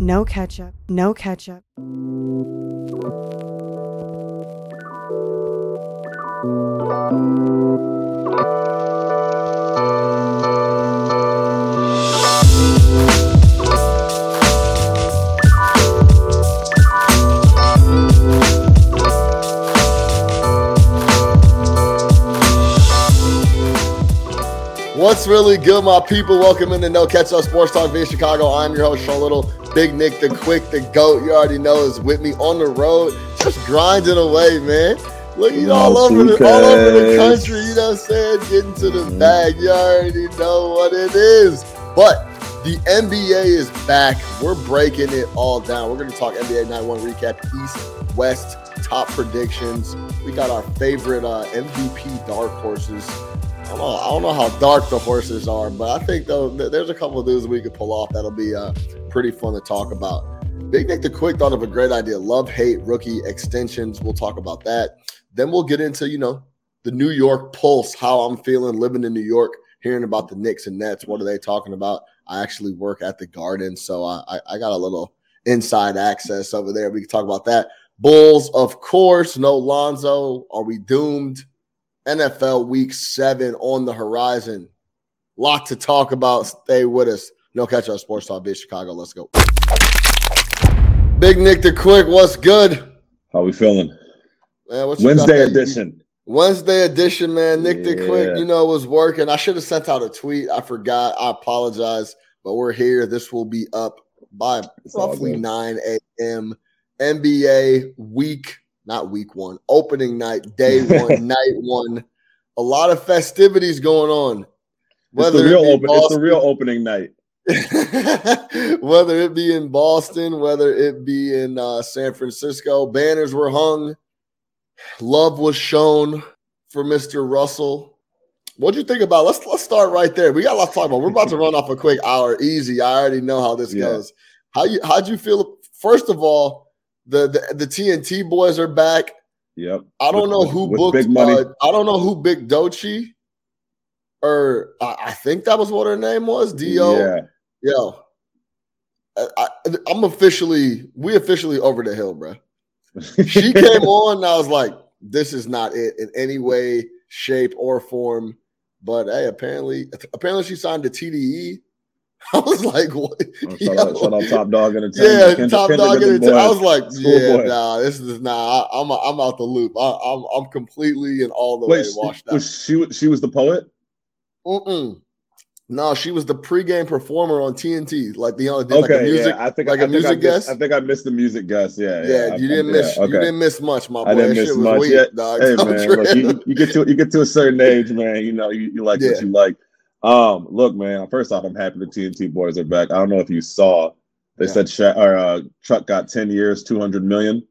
no ketchup, no ketchup. What's really good, my people? Welcome into No Catch Up Sports Talk via Chicago. I'm your host, Sean Little. Big Nick, the quick, the goat. You already know is with me on the road, just grinding away, man. Look, you all over the all over the country. You know what I'm saying? Getting to the bag. You already know what it is. But the NBA is back. We're breaking it all down. We're going to talk NBA Night One recap, East, West, top predictions. We got our favorite uh, MVP dark horses. I don't, know, I don't know how dark the horses are, but I think though there's a couple of dudes we could pull off that'll be uh, pretty fun to talk about. Big Nick the Quick thought of a great idea. Love hate rookie extensions. We'll talk about that. Then we'll get into you know the New York pulse, how I'm feeling living in New York, hearing about the Knicks and Nets. What are they talking about? I actually work at the Garden, so I, I, I got a little inside access over there. We can talk about that. Bulls, of course. No Lonzo. Are we doomed? NFL Week Seven on the horizon. Lot to talk about. Stay with us. No catch up Sports Talk, Big Chicago. Let's go. Big Nick the Quick, what's good? How we feeling? Man, what you got Wednesday edition. Wednesday edition, man. Nick the Quick, you know, was working. I should have sent out a tweet. I forgot. I apologize, but we're here. This will be up by It's roughly 9 a.m. NBA week, not week one, opening night, day one, night one. A lot of festivities going on. It's the real open. It's the real opening night. whether it be in Boston, whether it be in uh, San Francisco, banners were hung, love was shown for Mr. Russell. What'd you think about? Let's let's start right there. We got a lot to talk about. We're about to run off a quick hour, easy. I already know how this Yeah. goes. How you how'd you feel? First of all, the the, the TNT boys are back. Yep. I don't With- know who booked. big money. Uh, I don't know who booked Doechii, or I, I think that was what her name was. Do Yeah. Yo, I, I, I'm officially, we officially over the hill, bro. She came on, and I was like, this is not it in any way, shape, or form. But hey, apparently, apparently she signed to TDE. I was like, what? Oh, shout, out, shout out top dog in the Yeah, Kendrick- top Kendrick dog in I was like, School yeah, boy. nah, this is nah. I, I'm I'm out the loop. I, I'm I'm completely and all the Wait, way washed out. was she she was the poet? Mm-mm. No, she was the pregame performer on TNT, like the uh, did like a music. yeah. I think like I a think music I missed, guest? I think I missed the music guest. Yeah, Yeah, yeah. You I- didn't yeah, miss. You didn't miss much, my boy. I didn't miss much. Yeah. dog. Hey man, look, you, you get to you get to a certain age, man. You know, you, you like what you like. Um, look, man. First off, I'm happy the TNT boys are back. I don't know if you saw, they said Sha- or, uh, Chuck got 10 years, 200 million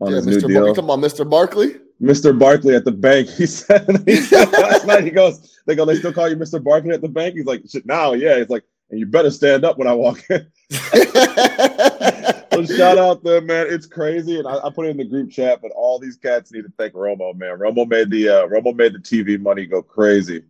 on yeah, his Mr. new Bar- deal. you talking about Mr. Barkley? Mr. Barkley at the bank. He said, he said last night, he goes, they go, they still call you Mr. Barkley at the bank? He's like, shit, now, yeah. He's like, and you better stand up when I walk in. So shout out there, man. It's crazy. And I, I put it in the group chat, but all these cats need to thank Romo, man. Romo made the uh Romo made the TV money go crazy.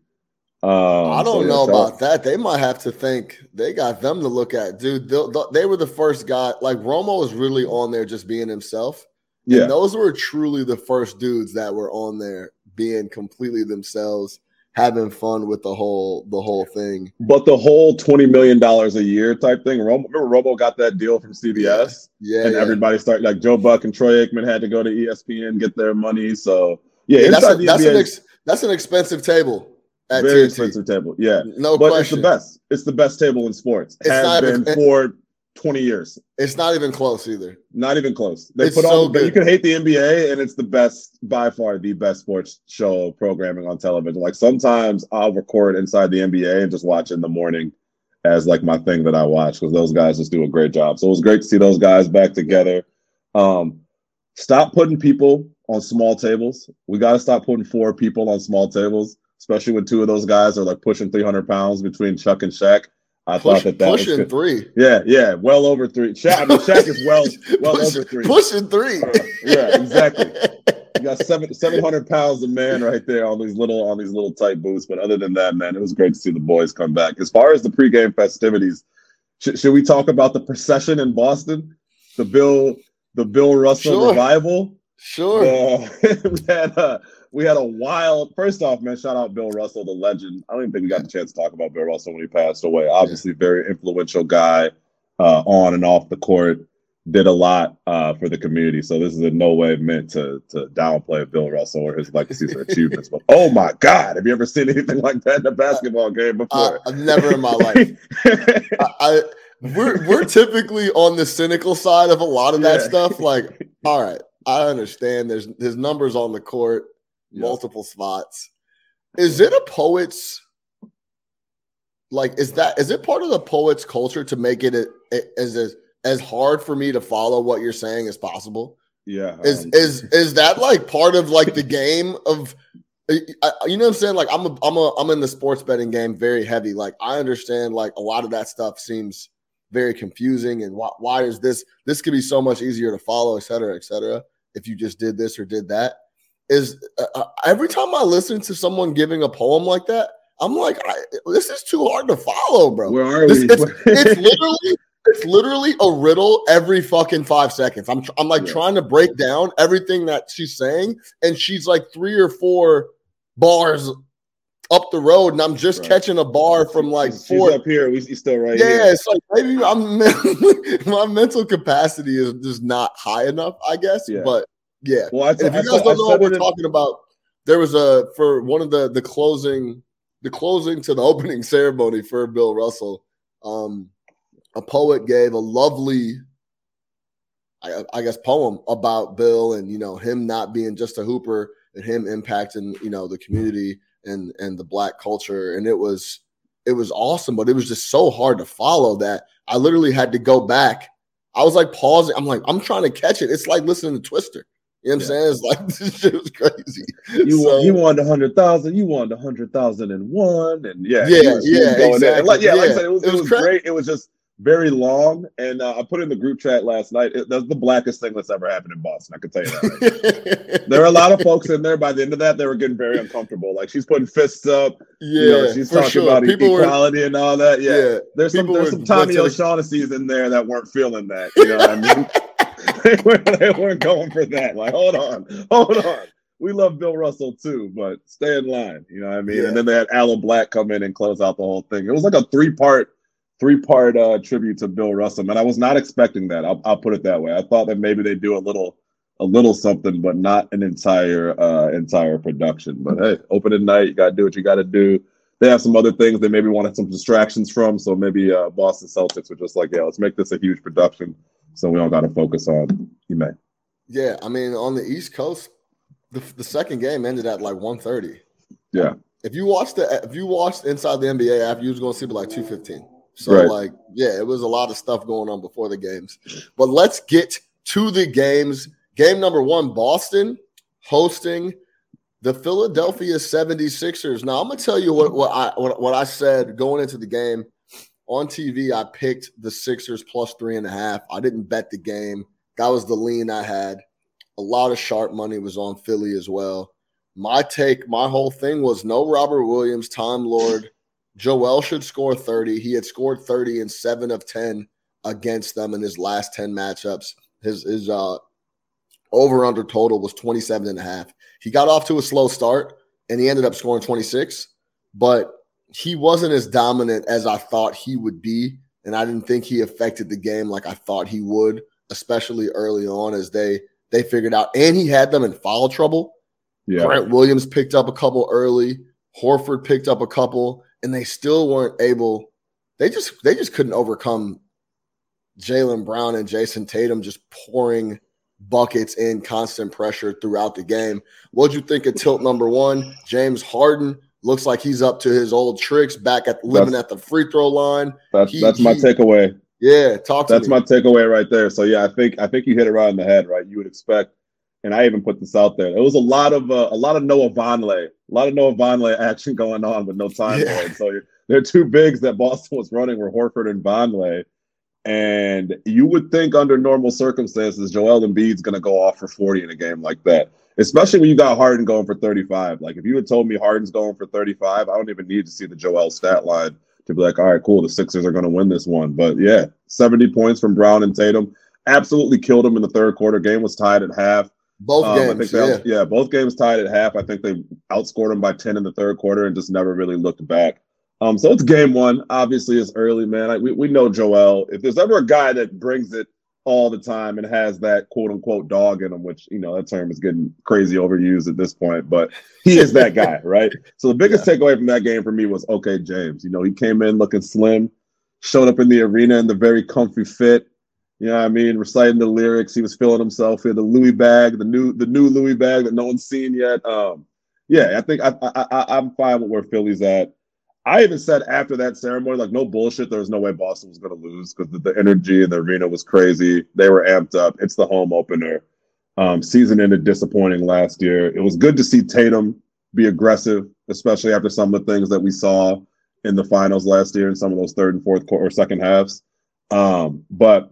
Um, I don't yeah, know shout about that. They might have to think they got them to look at, dude. They, they were the first guy. Like Romo was really on there just being himself. Yeah. And those were truly the first dudes that were on there being completely themselves, having fun with the whole the whole thing. But the whole $20 million a year type thing, Romo, remember Romo got that deal from CBS? Yeah, and yeah. everybody started like Joe Buck and Troy Aikman had to go to ESPN get their money. So yeah, Yeah, that's, a, that's an ex, that's an expensive table at very TNT. expensive table. Yeah, No but question. it's the best. It's the best table in sports. It's Has not been for 20 years. It's not even close either. Not even close. They It's put so all. but you can hate the NBA, and it's the best by far, the best sports show programming on television. Like sometimes I'll record inside the NBA and just watch in the morning as like my thing that I watch because those guys just do a great job. So it was great to see those guys back together. Um, stop putting people on small tables. We got to stop putting four people on small tables, especially when two of those guys are like pushing 300 pounds between Chuck and Shaq. I Push, thought that that was pushing good. three. Yeah, yeah, well over three. Shaq, I mean, Shaq is well, well Push- over three. Pushing three. Yeah, exactly. You got seven seven hundred pounds of man right there on these little on these little tight boots. But other than that, man, it was great to see the boys come back. As far as the pregame festivities, Should, should we talk about the procession in Boston? The Bill the Bill Russell Sure. revival. Sure. Uh, we had a we had a wild. First off, man, shout out Bill Russell, the legend. I don't even think we got the chance to talk about Bill Russell when he passed away. Obviously, very influential guy uh, on and off the court. Did a lot uh, for the community. So this is in no way meant to to downplay Bill Russell or his legacies or achievements. But oh my God, have you ever seen anything like that in a basketball game before? I've never in my life. I, I we're we're typically on the cynical side of a lot of that Yeah. stuff. Like, all right, I understand. There's his numbers on the court, Yeah. multiple spots. Is it a poet's like? Is that is it part of the poet's culture to make it a, a- as as as hard for me to follow what you're saying as possible? yeah, Is um, is is that like part of like the game of I- I- you know what I'm saying? Like I'm a I'm a I'm in the sports betting game very heavy. Like I understand like a lot of that stuff seems very confusing and why why is this this could be so much easier to follow, et cetera, et cetera, if you just did this or did that. Is uh, uh, every time I listen to someone giving a poem like that, I'm like, I, this is too hard to follow, bro. where are This- we? it's, it's literally it's literally a riddle every fucking five seconds. I'm I'm like Yeah. trying to break down everything that she's saying, and she's like three or four bars up the road, and I'm just Right. catching a bar from like she's, four. she's up here. We still right yeah, here. it's like maybe I'm my mental capacity is just not high enough, I guess. Yeah. But yeah, Well, I, if I you guys I don't know what we're in- talking about, there was a for one of the the closing the closing to the opening ceremony for Bill Russell. Um, a poet gave a lovely, I, I guess, poem about Bill and you know him not being just a hooper and him impacting you know the community and and the black culture, and it was it was awesome, but it was just so hard to follow that I literally had to go back. I was like pausing. I'm like, I'm trying to catch it. It's like listening to Twister. You know what I'm saying? It's like this shit was crazy. You So- won, you won a hundred thousand. You won a hundred thousand and one, and yeah, Yeah, was- yeah, exactly. Like, yeah, like I Yeah. said, it was, It it was was, great. It was just very long, and uh, I put it in the group chat last night. It, that's the blackest thing that's ever happened in Boston. I can tell you that. Right? there were a lot of folks in there. By the end of that, they were getting very uncomfortable. Like she's putting fists up. yeah, you know, she's talking sure. about People were equality and all that. Yeah, yeah. there's some there's some Tommy O'Shaughnessy's in there that weren't feeling that. You know what I mean? they, weren't, going for that. Like, hold on, hold on. We love Bill Russell too, but stay in line. You know what I mean? Yeah. And then they had Alan Black come in and close out the whole thing. It was like a three part, three part uh, tribute to Bill Russell, and I was not expecting that. I'll, I'll put it that way. I thought that maybe they'd do a little, a little something, but not an entire, uh, entire production. But hey, opening night, you got to do what you got to do they have some other things they maybe wanted some distractions from. So maybe uh, Boston Celtics were just like, yeah, let's make this a huge production, so we don't got to focus on you Ime. Yeah, I mean, on the East Coast, the, the second game ended at like 1.30. Yeah. If you watched the if you watched inside the NBA after you was going to see it like 2.15. So Right. like, yeah, it was a lot of stuff going on before the games. But let's get to the games. Game number one, Boston hosting the Philadelphia 76ers. Now I'm gonna tell you what, what I what, what I said going into the game. On TV, I picked the Sixers plus three and a half. I didn't bet the game. That was the lean I had. A lot of sharp money was on Philly as well. My take, my whole thing was no Robert Williams, Time Lord. Joel should score 30. He had scored 30 in seven of 10 against them in his last 10 matchups. His his uh over under total was 27 and a half. He got off to a slow start and he ended up scoring 26, but he wasn't as dominant as I thought he would be. And I didn't think he affected the game like I thought he would, especially early on as they they figured out. And he had them in foul trouble. Yeah, Grant Williams picked up a couple early. Horford picked up a couple, and they still weren't able. They just they just couldn't overcome Jaylen Brown and Jayson Tatum just pouring buckets in constant pressure throughout the game. What'd you think of tilt number one? James Harden looks like he's up to his old tricks, back at living at the free throw line. that's He- that's my takeaway. Yeah, talk to That's me. my takeaway right there. So yeah, I think I think you hit it right on the head. Right, you would expect, and I even put this out there. It was a lot of uh, a lot of Noah Vonleh, a lot of Noah Vonleh action going on with no time Yeah. Lord. So there are two bigs that Boston was running were Horford and Vonleh. And you would think under normal circumstances, Joel Embiid's going to go off for 40 in a game like that, especially when you got Harden going for 35. Like if you had told me Harden's going for 35, I don't even need to see the Joel stat line to be like, all right, cool, the Sixers are going to win this one. But yeah, 70 points from Brown and Tatum absolutely killed him in the third quarter. Game was tied at half. Both Um, games, they yeah. yeah, both games tied at half. I think they outscored them by 10 in the third quarter and just never really looked back. Um, so it's game one. Obviously, it's early, man. Like, we, we know Joel. If there's ever a guy that brings it all the time and has that quote unquote dog in him, which, you know, that term is getting crazy overused at this point, but he is that guy, right? So the biggest takeaway from that game for me was okay, James. You know, he came in looking slim, showed up in the arena in the very comfy fit. You know what I mean? Reciting the lyrics. He was feeling himself here. The Louis bag, the new the new Louis bag that no one's seen yet. Um, yeah, I think I, I, I I'm fine with where Philly's at. I even said after that ceremony, like no bullshit, there was no way Boston was going to lose because the, energy in the arena was crazy. They were amped up. It's the home opener. Um, season ended disappointing last year. It was good to see Tatum be aggressive, especially after some of the things that we saw in the finals last year in some of those third and fourth quarter or second halves. Um, but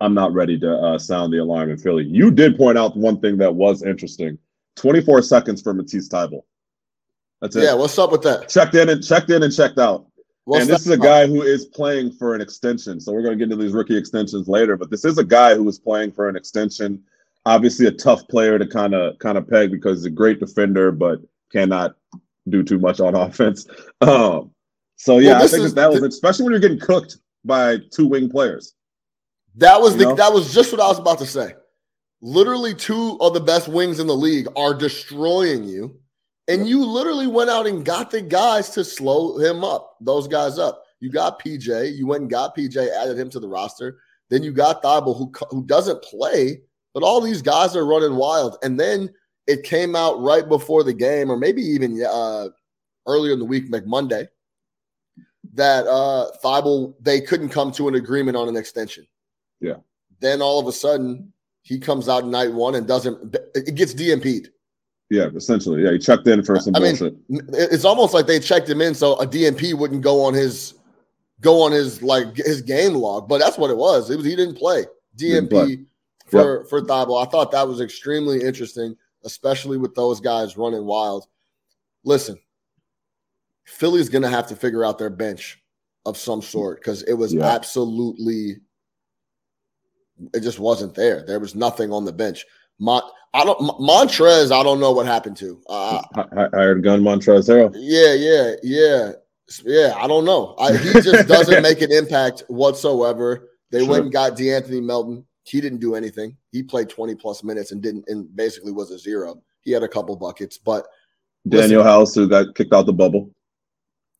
I'm not ready to uh, sound the alarm in Philly. You did point out one thing that was interesting: 24 seconds for Matisse Thybulle. That's it. Yeah, what's up with that? checked in and checked in and checked out. What's and this is a guy who is playing for an extension. So we're going to get into these rookie extensions later, but this is a guy who is playing for an extension. Obviously, a tough player to kind of kind of peg because he's a great defender, but cannot do too much on offense. Um, so yeah, Well, I think is- that, that was especially when you're getting cooked by two wing players. That was You the know? that was just what I was about to say. Literally, two of the best wings in the league are destroying you, and you literally went out and got the guys to slow him up. Those guys up. You got PJ. You went and got PJ, added him to the roster. Then you got Thybulle, who who doesn't play, but all these guys are running wild. And then it came out right before the game, or maybe even uh, earlier in the week, like Monday, that uh Thybulle they couldn't come to an agreement on an extension. Yeah. Then all of a sudden he comes out night one and doesn't. It gets DMP'd. Yeah, essentially. Yeah, he checked in for some I mean. It's almost like they checked him in so a DMP wouldn't go on his go on his like his game log. But that's what it was. It was he didn't play Didn't DMP play. for for Thybulle. I thought that was extremely interesting, especially with those guys running wild. Listen, Philly's gonna have to figure out their bench of some sort because it was Yeah. absolutely it just wasn't there. There was nothing on the bench. Mon- I don't Mon- Montrez. I don't know what happened to. Uh, Hi- hi- hired gun Montrezl Harrell. yeah, yeah, yeah, yeah. I don't know. I, he just doesn't make an impact whatsoever. They Sure. went and got De'Anthony Melton. He didn't do anything. He played twenty plus minutes and didn't, and basically was a zero. He had a couple buckets, but Danuel House, who got kicked out the bubble.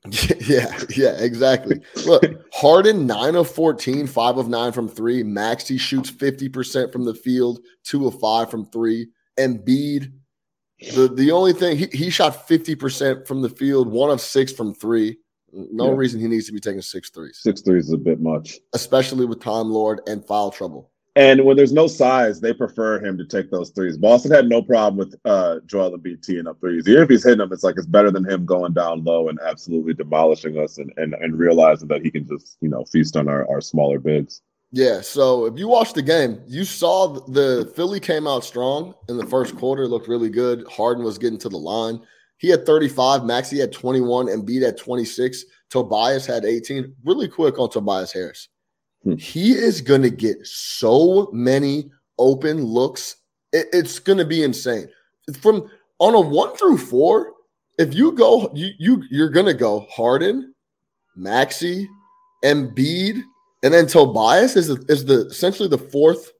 yeah, yeah, exactly. Look, Harden, 9 of 14, 5 of 9 from three. Maxey shoots 50% from the field, 2 of 5 from three. Embiid, the, the only thing, he, he shot 50% from the field, 1 of 6 from three. No Yeah. reason he needs to be taking six threes, Six threes is a bit much. especially with Time Lord and foul trouble. And when there's no size, they prefer him to take those threes. Boston had no problem with uh, Joel Embiid teeing up threes. Even if he's hitting them, it's like it's better than him going down low and absolutely demolishing us and, and, and realizing that he can just, you know, feast on our, our smaller bigs. Yeah, so if you watched the game, you saw the Philly came out strong in the first quarter, looked really good. Harden was getting to the line. He had 35, Maxey had 21, and Embiid had 26. Tobias had 18. Really quick on Tobias Harris. Hmm. He is going to get so many open looks. It- it's going to be insane. From on a 1 through 4, if you go you you you're going to go Harden, Maxey, Embiid, and then Tobias is the, is the essentially the fourth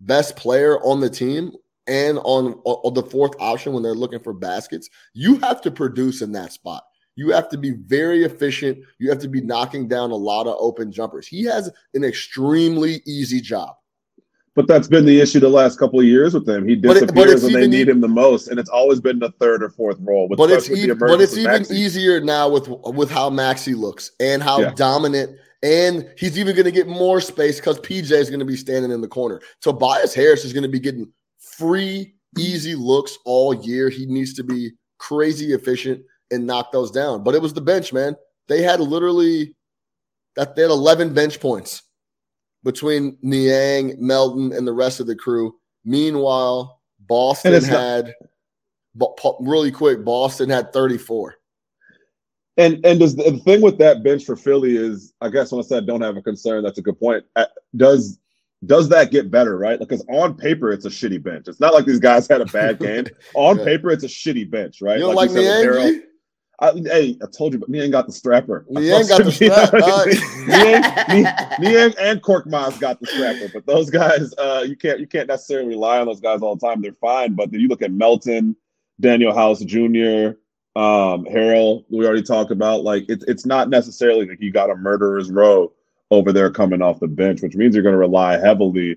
best player on the team and on, on the fourth option when they're looking for baskets. You have to produce in that spot. You have to be very efficient. You have to be knocking down a lot of open jumpers. He has an extremely easy job. But that's been the issue the last couple of years with him. He But it- but disappears when they need e- him the most, and it's always been the third or fourth role. But it's even, but it's even Maxey. easier now with with how Maxey looks and how Yeah. dominant. And he's even going to get more space because PJ is going to be standing in the corner. Tobias Harris is going to be getting free, easy looks all year. He needs to be crazy efficient and knock those down. But it was the bench, man. They had literally that they had 11 bench points between Niang, Melton, and the rest of the crew. Meanwhile, Boston not- had po- really quick. Boston had 34. And and does the thing with that bench for Philly is, I guess when I said don't have a concern, that's a good point. Uh, Does does that get better, right? Because on paper, it's a shitty bench. It's not like these guys had a bad game. on Yeah. paper, it's a shitty bench, right? You don't like, you said with Harrell. Niang? I, hey, I told you, but Niang got the strapper. Niang got the told you, strap. Niang, and Korkmaz got the strapper, but those guys, uh, you can't you can't necessarily rely on those guys all the time. They're fine, but then you look at Melton, Danuel House Jr., um, Harrell. We already talked about like it's it's not necessarily like you got a murderer's row over there coming off the bench, which means you're going to rely heavily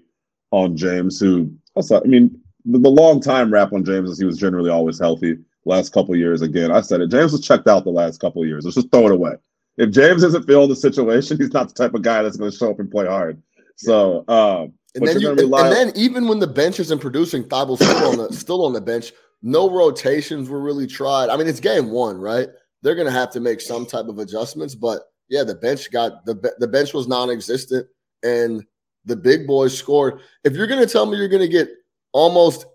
on James. Who also, I mean, the, the long time rap on James is he was generally always healthy. Last couple years, again, I said it. James was checked out the last couple years. Let's just throw it away. If James isn't feeling the situation, he's not the type of guy that's going to show up and play hard. So, um, And then, you, you're and, gonna and then even when the bench isn't producing, Thybulle's still on the still on the bench. No rotations were really tried. I mean, it's game one, right? They're gonna have to make some type of adjustments, but yeah, the bench got the the bench was non-existent, and the big boys scored. If you're gonna tell me you're gonna get almost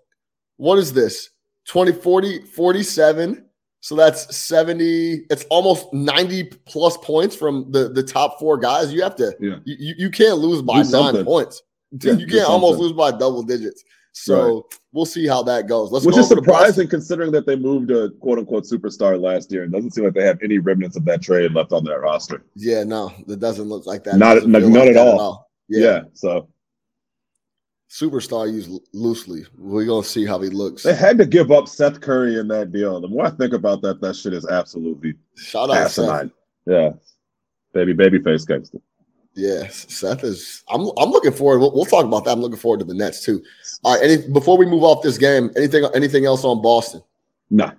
what is this 20 40 47 so that's 70 it's almost 90 plus points from the the top four guys you have to Yeah. you, you, can't lose by Do nine something. points Yeah, you can't almost lose by double digits so we'll see how that goes let's which go is over to Boston. surprising considering that they moved a quote unquote superstar last year. It doesn't seem like they have any remnants of that trade left on their roster. yeah no it doesn't look like that Not- not- like at that all. yeah. Yeah. So superstar used loosely we're gonna see how he looks they had to give up Seth Curry in that deal. The more I think about that, that shit is absolutely shout out Seth. Yeah. Baby, baby face gangster. Yes, Seth is. I'm. I'm looking forward. We'll, we'll talk about that. I'm looking forward to the Nets too. All right. Any before we move off this game, anything anything else on Boston? No.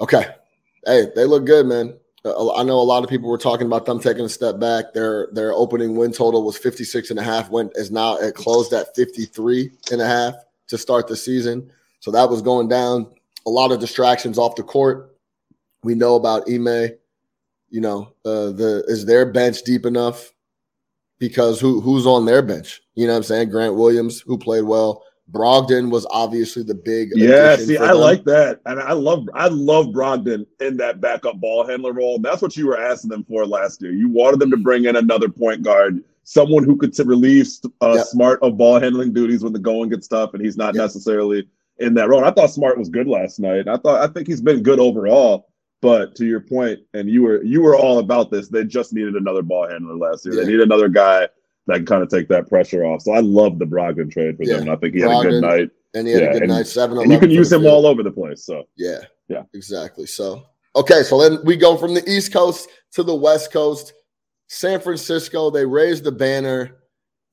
Okay. Hey, they look good, man. Uh, I know a lot of people were talking about them taking a step back. Their their opening win total was 56 and a half. Went is now it closed at 53 and a half to start the season. So that was going down. A lot of distractions off the court. We know about Ime. You know, uh, the is their bench deep enough? Because who who's on their bench? You know what I'm saying? Grant Williams, who played well. Brogdon was obviously the big Yeah, see, I them. like that. And I love I love Brogdon in that backup ball handler role. That's what you were asking them for last year. You wanted them to bring in another point guard, someone who could relieve uh, Yep. Smart of ball handling duties when the going gets tough and he's not Yep. necessarily in that role. And I thought Smart was good last night. I thought I think he's been good overall. But to your point, and you were you were all about this. They just needed another ball handler last year. Yeah. They need another guy that can kind of take that pressure off. So I love the Brogdon trade for Yeah. them. I think he had a good Brogdon, night. and he had Yeah, a good and- night. Seven, And you can use him all over the place. So Yeah, Yeah. exactly. So okay, so then we go from the East Coast to the West Coast. San Francisco, they raised the banner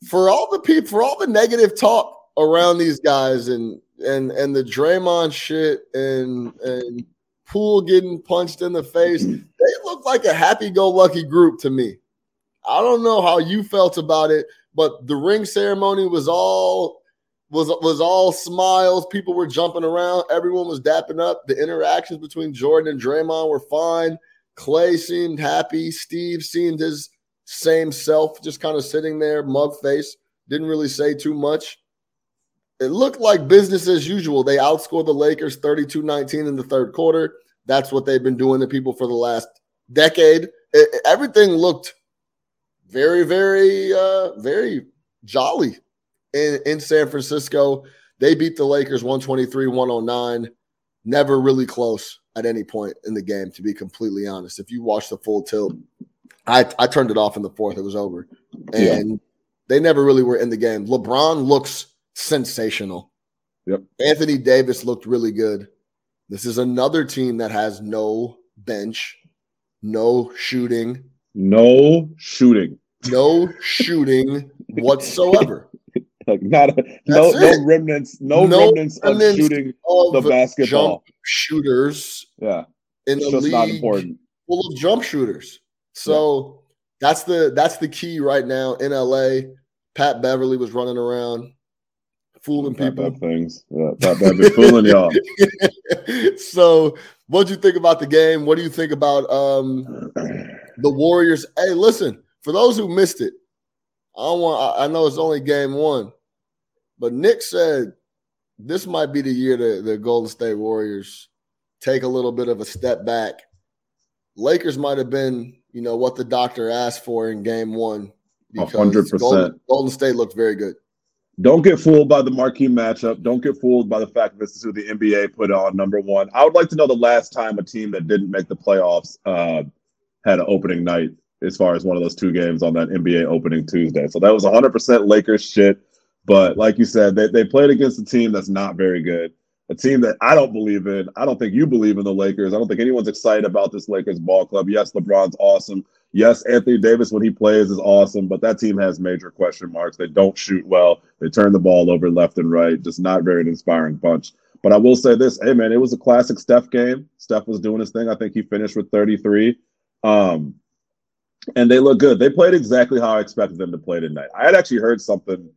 for all the people, for all the negative talk around these guys, and and and the Draymond shit, and and Poole getting punched in the face. They look like a happy-go-lucky group to me. I don't know how you felt about it, but the ring ceremony was all was was all smiles. People were jumping around. Everyone was dapping up. The interactions between Jordan and Draymond were fine. Clay seemed happy. Steve seemed his same self, just kind of sitting there, mug face. Didn't really say too much. It looked like business as usual. They outscored the Lakers 32 19 in the third quarter. That's what they've been doing to people for the last decade. It- everything looked very, very, uh, very jolly in, in San Francisco. They beat the Lakers 123 109. Never really close at any point in the game, to be completely honest. If you watch the full tilt, I, I turned it off in the fourth. It was over. Yeah. And they never really were in the game. LeBron looks sensational. Yep. Anthony Davis looked really good. This is another team that has no bench, no shooting, no shooting. no shooting whatsoever. Like not a, no That's no remnants, no, No remnants of shooting Of the basketball. jump shooters Yeah, in it's a league not important. full of jump shooters. So that's the that's the key right now in LA. Pat Beverley was running around fooling Pat people. Bev things. Yeah, Pat Bev be fooling y'all. so what do you think about the game? What do you think about um the Warriors? Hey, listen, for those who missed it, I don't want I I know it's only game one, but Nick said this might be the year that the Golden State Warriors take a little bit of a step back. Lakers might have been, you know, what the doctor asked for in game one. 100%. Golden, Golden State looked very good. Don't get fooled by the marquee matchup. Don't get fooled by the fact that this is who the NBA put on number one. I would like to know the last time a team that didn't make the playoffs uh, had an opening night as far as one of those two games on that NBA opening Tuesday. So that was 100% Lakers shit. But like you said, they, they played against a team that's not very good, a team that I don't believe in. I don't think you believe in the Lakers. I don't think anyone's excited about this Lakers ball club. Yes, LeBron's awesome. Yes, Anthony Davis, when he plays, is awesome, but that team has major question marks. They don't shoot well. They turn the ball over left and right. Just not very inspiring bunch. But I will say this hey, man, it was a classic Steph game. Steph was doing his thing. I think he finished with 33. Um, and they look good. They played exactly how I expected them to play tonight. I had actually heard something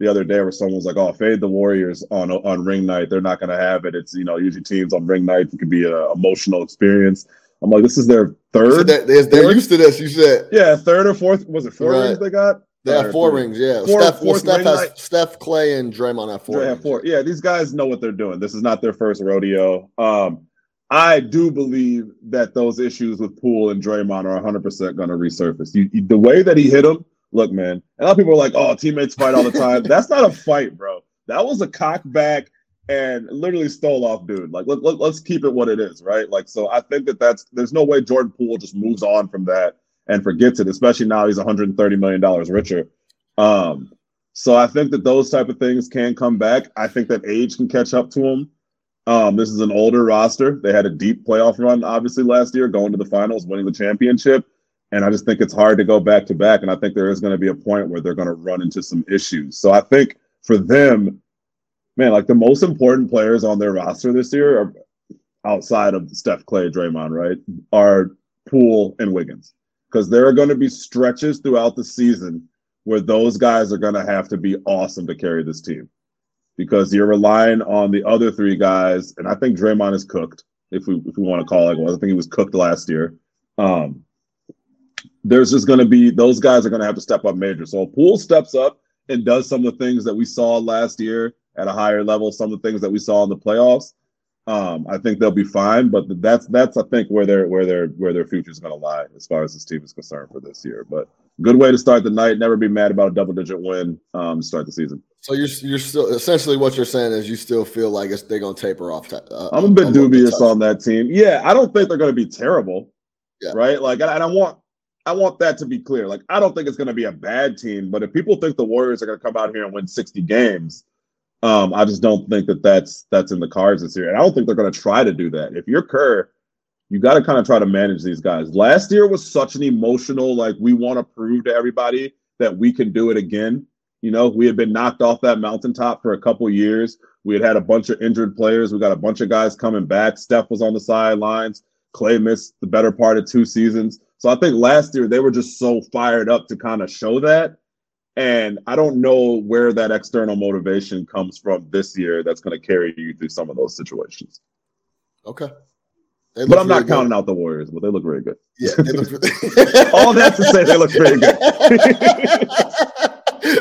the other day where someone was like, "Oh, fade the Warriors on on ring night. They're not going to have it. It's you know usually teams on ring night it could be an emotional experience." I'm like, this is their third. They're, they're used to this. You said, yeah, third or fourth. Was it four right. rings they got? They have four rings. Yeah, four, Steph, well, Steph has. Steph, Clay, and Draymond have four. Have four. Yeah, these guys know what they're doing. This is not their first rodeo. Um, I do believe that those issues with Poole and Draymond are 100 percent going to resurface. You, you, the way that he hit them, look, man. a lot of people are like, "Oh, teammates fight all the time." That's not a fight, bro. That was a cock back and literally stole off dude. Like let, let, let's keep it what it is, right? Like so I think that that's there's no way Jordan Poole just moves on from that and forgets it, especially now he's 130 million dollars richer. Um so I think that those type of things can come back. I think that age can catch up to him. Um, this is an older roster. They had a deep playoff run, obviously, last year, going to the finals, winning the championship. And I just think it's hard to go back to back. And I think there is going to be a point where they're going to run into some issues. So I think for them, man, like the most important players on their roster this year are outside of Steph Clay, Draymond, right? Are Poole and Wiggins. Because there are going to be stretches throughout the season where those guys are going to have to be awesome to carry this team. Because you're relying on the other three guys, and I think Draymond is cooked, if we if we want to call it. I think he was cooked last year. Um, there's just going to be those guys are going to have to step up major. So Poole steps up and does some of the things that we saw last year at a higher level. Some of the things that we saw in the playoffs, um, I think they'll be fine. But that's that's I think where their where their where their future is going to lie as far as this team is concerned for this year. But good way to start the night. Never be mad about a double digit win. Um, start the season. So you're you're still essentially what you're saying is you still feel like it's, they're going to taper off. Uh, I'm a bit dubious on that team. Yeah, I don't think they're going to be terrible. Yeah. Right. Like, and I want I want that to be clear. Like, I don't think it's going to be a bad team, but if people think the Warriors are going to come out here and win 60 games, um, I just don't think that that's that's in the cards this year, and I don't think they're going to try to do that. If you're Kerr, you got to kind of try to manage these guys. Last year was such an emotional, like we want to prove to everybody that we can do it again. You know, we had been knocked off that mountaintop for a couple years. We had had a bunch of injured players. We got a bunch of guys coming back. Steph was on the sidelines. Clay missed the better part of two seasons. So I think last year they were just so fired up to kind of show that. And I don't know where that external motivation comes from this year that's going to carry you through some of those situations. Okay. But I'm not good. counting out the Warriors, but they look very good. Yeah. Look All that to say they look very good.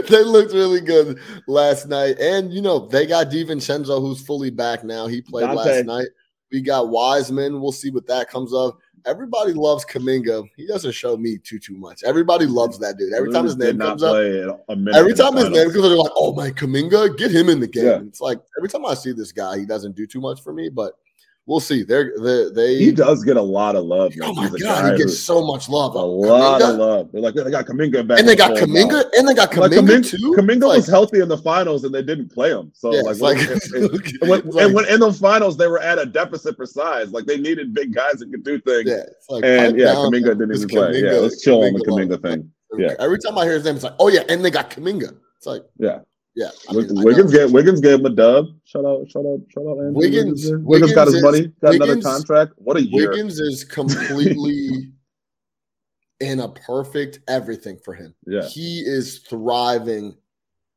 they looked really good last night. And, you know, they got DiVincenzo, who's fully back now. He played Dante. last night. We got Wiseman. We'll see what that comes of everybody loves Kuminga. He doesn't show me too too much. Everybody loves that dude. Every time his name comes up, every time his name comes up, they're like, "Oh my Kuminga, get him in the game." Yeah. It's like every time I see this guy, he doesn't do too much for me, but we'll see. They're they, they he does get a lot of love. Oh my god, he gets so much love. A lot of love. They're like they got Kuminga back, and they got Kuminga, and they got Kuminga, like, Kuminga too. Kuminga like, was healthy in the finals, and they didn't play him. So yeah, like, like and, when, like, and when in the finals they were at a deficit for size, like they needed big guys that could do things. Yeah, and yeah, Kuminga didn't even play. yeah, let's chill on the Kuminga thing. Yeah, every time I hear his name, it's like, oh yeah, and they got Kuminga. It's like, yeah. Yeah, I mean, Wiggins gave Wiggins gave him a dub. Shout out, shout out, shout out. Andrew Wiggins, Wiggins, Wiggins got his is, money, got Wiggins, another contract. What a year! Wiggins is completely in a perfect everything for him. Yeah, he is thriving.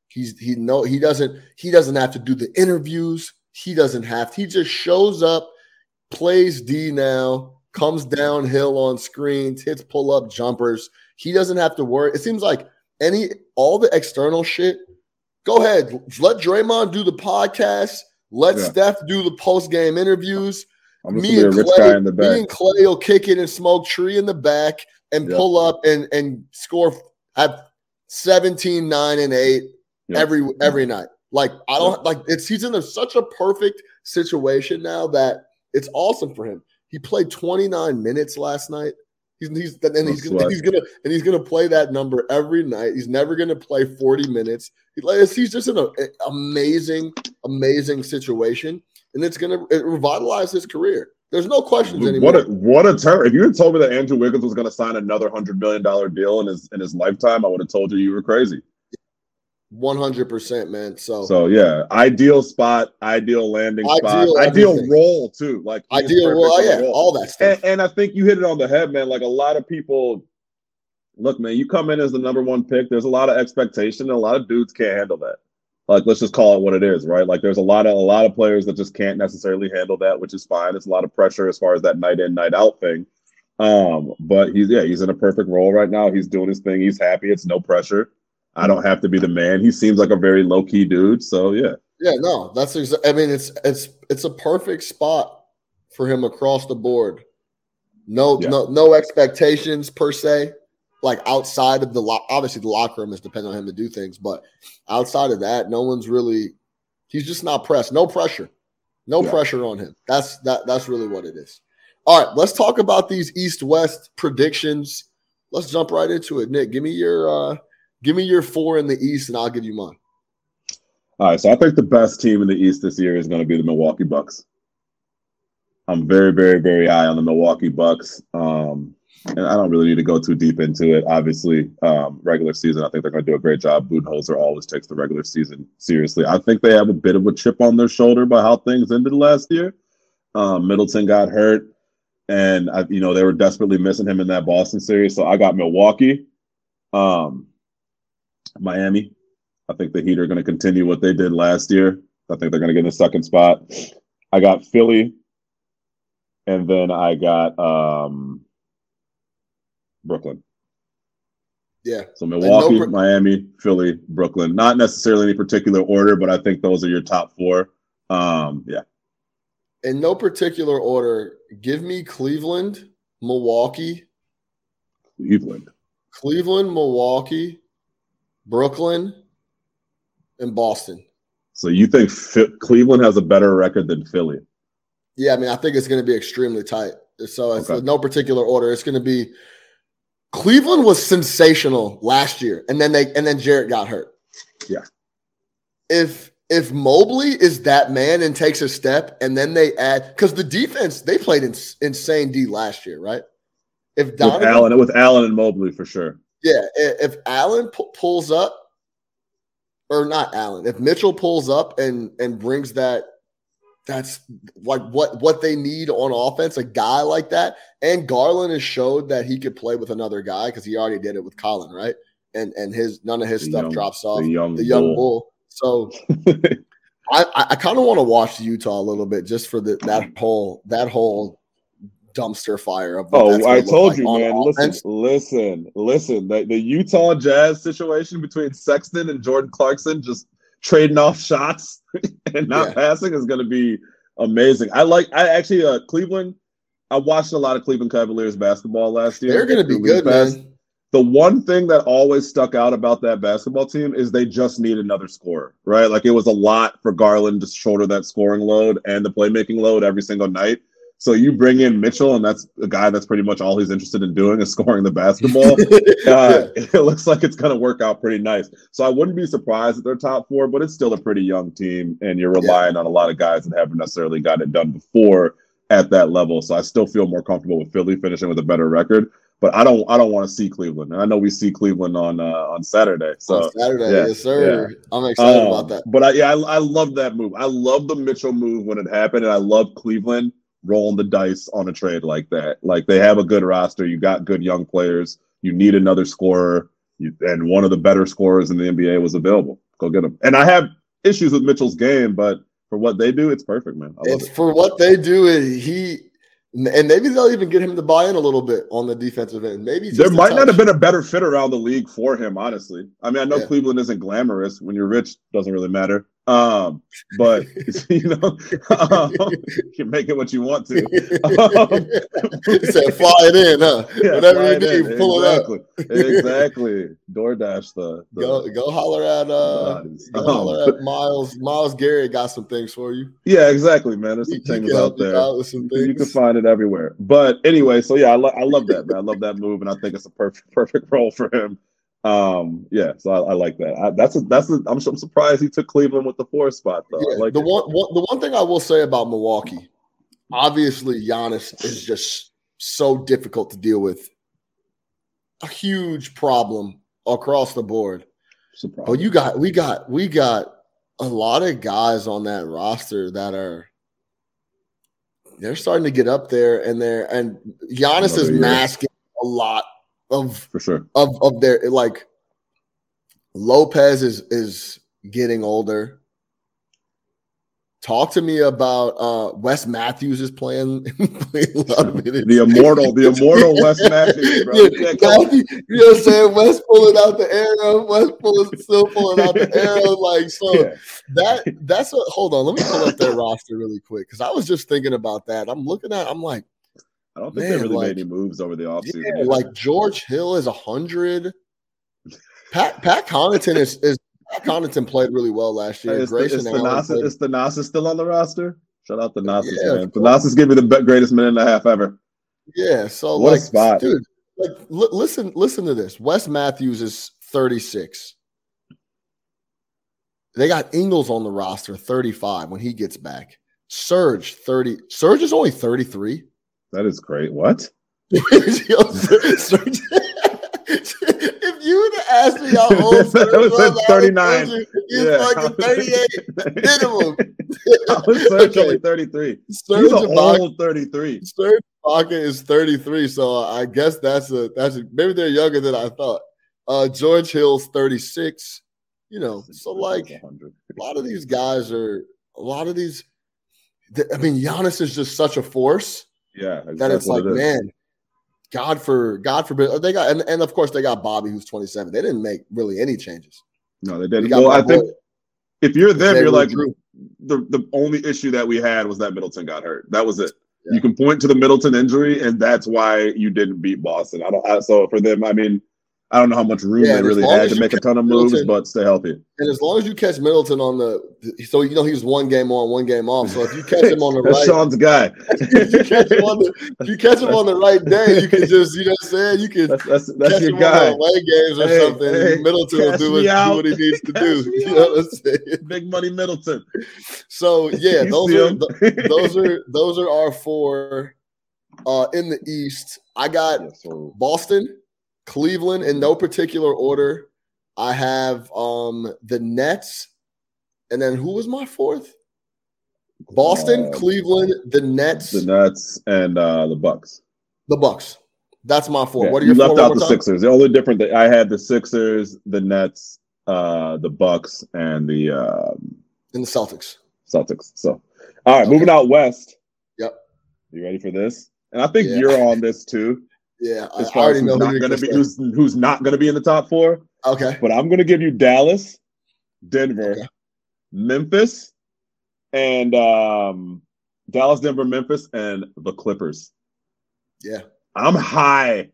He's he no he doesn't he doesn't have to do the interviews. He doesn't have. He just shows up, plays D now, comes downhill on screens, hits pull up jumpers. He doesn't have to worry. It seems like any all the external shit Go ahead. Let Draymond do the podcast. Let yeah. Steph do the post game interviews. Me and be a rich Clay, me and Clay will kick it and smoke tree in the back and Yeah. pull up and and score have 17, 9, and 8 Yeah. every every night. Like I don't like it's he's in a, such a perfect situation now that it's awesome for him. He played 29 minutes last night. He's he's and No oh, he's gonna, he's gonna and he's gonna play that number every night. He's never gonna play 40 minutes. He's just in an amazing, amazing situation, and it's gonna it revitalize his career. There's no questions anymore. What a what a turn! If you had told me that Andrew Wiggins was going to sign another hundred million dollar deal in his in his lifetime, I would have told you you were crazy. One hundred percent, man. So, So yeah, ideal spot, ideal landing spot, Ideal ideal role too. Like ideal, well, yeah, role. all that stuff. And, and I think you hit it on the head, man. Like a lot of people, look, man, you come in as the number one pick. There's a lot of expectation, and a lot of dudes can't handle that. Like, let's just call it what it is, right? Like, there's a lot of a lot of players that just can't necessarily handle that, which is fine. It's a lot of pressure as far as that night in, night out thing. Um, but he's yeah, he's in a perfect role right now. He's doing his thing. He's happy. It's no pressure. I don't have to be the man. He seems like a very low key dude. So yeah, Yeah, no, that's exa- I mean, it's it's it's a perfect spot for him across the board. No, Yeah. no, no expectations per se. Like outside of the lo- obviously the locker room is dependent on him to do things, but outside of that, no one's really. He's just not pressed. No pressure. No Yeah. pressure on him. That's that. That's really what it is. All right, let's talk about these East West predictions. Let's jump right into it. Nick, give me your uh give me your four in the East, and I'll give you mine. All right, so I think the best team in the East this year is going to be the Milwaukee Bucks. I'm very, very, very high on the Milwaukee Bucks. Um, and I don't really need to go too deep into it. Obviously, um, regular season, I think they're going to do a great job. Budenholzer always takes the regular season seriously. I think they have a bit of a chip on their shoulder by how things ended last year. Um, Middleton got hurt, and I, you know they were desperately missing him in that Boston series. So I got Milwaukee, um, Miami. I think the Heat are going to continue what they did last year. I think they're going to get in the second spot. I got Philly, and then I got um, Brooklyn. Yeah. So Milwaukee, no- Miami, Philly, Brooklyn. Not necessarily any particular order, but I think those are your top four. Um, yeah. in no particular order, give me Cleveland, Milwaukee, Cleveland. Cleveland, Milwaukee, Brooklyn, and Boston. So you think Cleveland has a better record than Philly? Yeah, I mean, I think it's going to be extremely tight. So it's Okay. no particular order. It's going to be Cleveland was sensational last year, and then they and then Jarrett got hurt. Yeah. If if Mobley is that man and takes a step, and then they add because the defense they played in, insane D last year, right? If With Donovan Allen, with Allen and Mobley for sure. Yeah, if Allen pu- pulls up, or not Allen, if Mitchell pulls up and and brings that, that's like what what they need on offense. A guy like that, and Garland has showed that he could play with another guy because he already did it with Collin, right? And and his none of his The stuff young- drops off. The young, The young bull. bull. So I I, I kind of want to watch Utah a little bit just for the that whole that whole dumpster fire of Oh, I told like you, man. offense. Listen, listen, listen. The, the Utah Jazz situation between Sexton and Jordan Clarkson just trading off shots and not Yeah. passing is going to be amazing. I like. I actually uh, Cleveland. I watched a lot of Cleveland Cavaliers basketball last year. They're going to be good, man. The one thing that always stuck out about that basketball team is they just need another scorer, right? Like it was a lot for Garland to shoulder that scoring load and the playmaking load every single night. So you bring in Mitchell, and that's a guy that's pretty much all he's interested in doing is scoring the basketball. uh, it looks like it's going to work out pretty nice. So I wouldn't be surprised if they're top four, but it's still a pretty young team, and you're relying on a lot of guys that haven't necessarily gotten it done before at that level. So I still feel more comfortable with Philly finishing with a better record. But I don't, I don't want to see Cleveland, and I know we see Cleveland on uh, on Saturday. So on Saturday, yeah, yes, sir. I'm excited um, about that. But I, yeah, I, I love that move. I love the Mitchell move when it happened, and I love Cleveland rolling the dice on a trade like that. Like they have a good roster. You got good young players. You need another scorer, you, and one of the better scorers in the NBA was available. Go get him. And I have issues with Mitchell's game, but for what they do, it's perfect, man. I love It's it. for what they do. He and maybe they'll even get him to buy in a little bit on the defensive end. Maybe There might not have been a better fit around the league for him, honestly. I mean, I know Yeah. Cleveland isn't glamorous. When you're rich, doesn't really matter. Um, but you know, um, you can make it what you want to. Um, said, "Fly it in, huh? yeah, Whatever you need, in. pull exactly. it up." exactly. DoorDash the, the Go, go holler at uh, go Um, holler at Miles. Miles Gary got some things for you. yeah, exactly, man. There's some things out there. out You can find it everywhere. But anyway, so yeah, I, lo- I love that, man. I love that move, and I think it's a perfect perfect role for him. Um, yeah, so I, I like that. I, that's a, that's a, I'm, I'm surprised he took Cleveland with the four spot though. Yeah, like the one, one the one thing I will say about Milwaukee, obviously Giannis is just so difficult to deal with. A huge problem across the board. Surprised. Oh, you got we got we got a lot of guys on that roster that are they're starting to get up there and they're and Giannis is year. masking a lot of for sure. of of their like Lopez is is getting older. Talk to me about uh Wes Matthews is playing, playing a lot of. The immortal, the immortal Wes Matthews, bro. Yeah, You can't Matthew, you know what I'm saying? Wes pulling out the arrow, Wes pulling still pulling out the arrow. Like so Yeah. that that's what hold on. Let me pull up their roster really quick because I was just thinking about that. I'm looking at I'm like, I don't think Man, they really like- made any moves over the offseason. yeah, like George Hill is a hundred. Pat Pat Connaughton is is Pat Connaughton played really well last year. Hey, is, the, Grayson is, Allen Thanasis, is Thanasis still on the roster? Shout out to Yeah, man. Thanasis gave me the greatest minute and a half ever. yeah, so What a like, spot. dude, like li- listen, listen to this. Wes Matthews is 36. They got Ingles on the roster, 35 when he gets back. Serge, 30. Serge is only 33. That is great. What? If you would have asked me how old would've was, said 39. told you He's Yeah. fucking 38 minimum. I was Serge Okay. only 33. Serge He's an old 33. Serge Ibaka is 33, so I guess that's a that's a, maybe they're younger than I thought. Uh George Hill's 36. You know, so like a lot of these guys are a lot of these. I mean, Giannis is just such a force Yeah, that that's it's like, it man, God for God forbid they got and, and of course they got Bobby who's 27. They didn't make really any changes. No, they didn't. got Well, I think if you're them, you're like the the only issue that we had was that Middleton got hurt. That was it. Yeah. You can point to the Middleton injury, and that's why you didn't beat Boston. I don't. I, so for them, I mean, I don't know how much room Yeah, they really had to make a ton of moves, Middleton- but stay healthy. And as long as you catch Middleton on the, so you know he's one game on, one game off. So if you catch him on the That's right, Sean's guy. if you catch him on the, you catch him on the right day, you can just, you know what I'm saying? You can That's that's, that's your guy. away games or Hey, something. hey, Middleton will do, what, do what he needs to do. You know what I'm saying? Big money Middleton. So yeah, those are th- those are those are our four uh in the East. I got Yeah, so Boston, Cleveland in no particular order. I have um the Nets, and then who was my fourth? Boston, Uh, Cleveland, the Nets, the Nets and uh, the Bucks. The Bucks. That's my four. Yeah, what are you your left four? out the time? Sixers. The only different that I had the Sixers, the Nets, uh, the Bucks, and the um, And the Celtics. Celtics. So, all right, Okay. moving out west. Yep. You ready for this? And I think Yeah. you're on this too. Yeah, I, As I far already as know who's going to be, who's who's not going to be in the top four. Okay. But I'm going to give you Dallas, Denver, Okay. Memphis, and um, Dallas, Denver, Memphis, and the Clippers. Yeah. I'm high,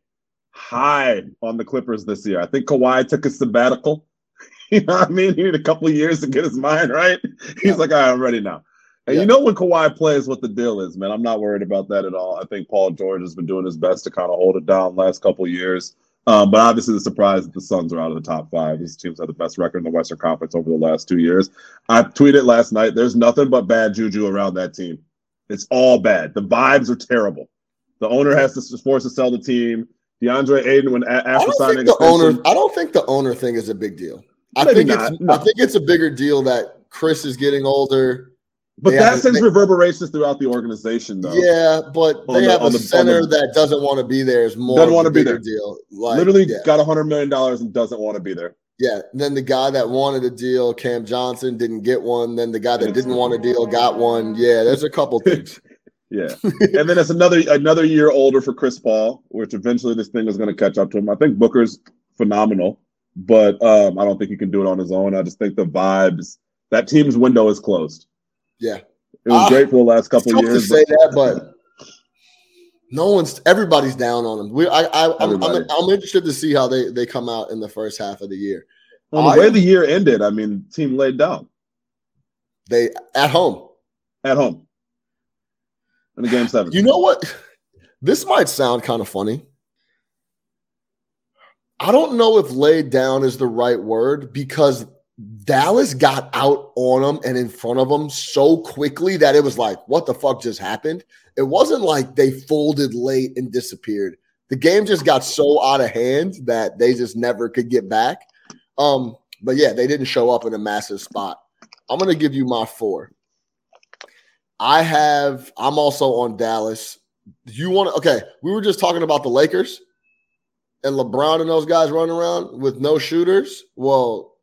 high on the Clippers this year. I think Kawhi took a sabbatical. You know what I mean? He needed a couple of years to get his mind right. He's Yeah. like, all right, I'm ready now. And Yeah. you know when Kawhi plays, what the deal is, man. I'm not worried about that at all. I think Paul George has been doing his best to kind of hold it down the last couple of years. Um, but obviously, the surprise that the Suns are out of the top five. These teams have the best record in the Western Conference over the last two years. I tweeted last night. There's nothing but bad juju around that team. It's all bad. The vibes are terrible. The owner has to force to sell the team. Deandre Ayton, when after signing the owner. I don't think the owner thing is a big deal. I think not, it's. no. I think it's a bigger deal that Chris is getting older. But they that sends they- reverberations throughout the organization, though. Yeah, but they the- have a the- center the- that doesn't want to be there. Is more Doesn't wanna be there. deal. Like, Literally yeah, got a hundred million dollars and doesn't want to be there. yeah. And then the guy that wanted a deal, Cam Johnson, didn't get one. Then the guy that didn't want a deal got one. Yeah, there's a couple things. Yeah, and then it's another another year older for Chris Paul, which eventually this thing is going to catch up to him. I think Booker's phenomenal, but um, I don't think he can do it on his own. I just think the vibes That team's window is closed. Yeah. It was Ah, great for the last couple tough years. to say but- that, but no one's everybody's down on them. We, I, I, I'm, I'm, I'm interested to see how they they come out in the first half of the year. Well, the way the year ended, I mean, team laid down They at home. at home in the game seven. You know what? This might sound kind of funny. I don't know if laid down is the right word because Dallas got out on them and in front of them so quickly that it was like, what the fuck just happened? It wasn't like they folded late and disappeared. The game just got so out of hand that they just never could get back. Um, but yeah, they didn't show up in a massive spot. I'm gonna give you my four. I have. I'm also on Dallas. You want to? Okay, we were just talking about the Lakers and LeBron and those guys running around with no shooters. Well,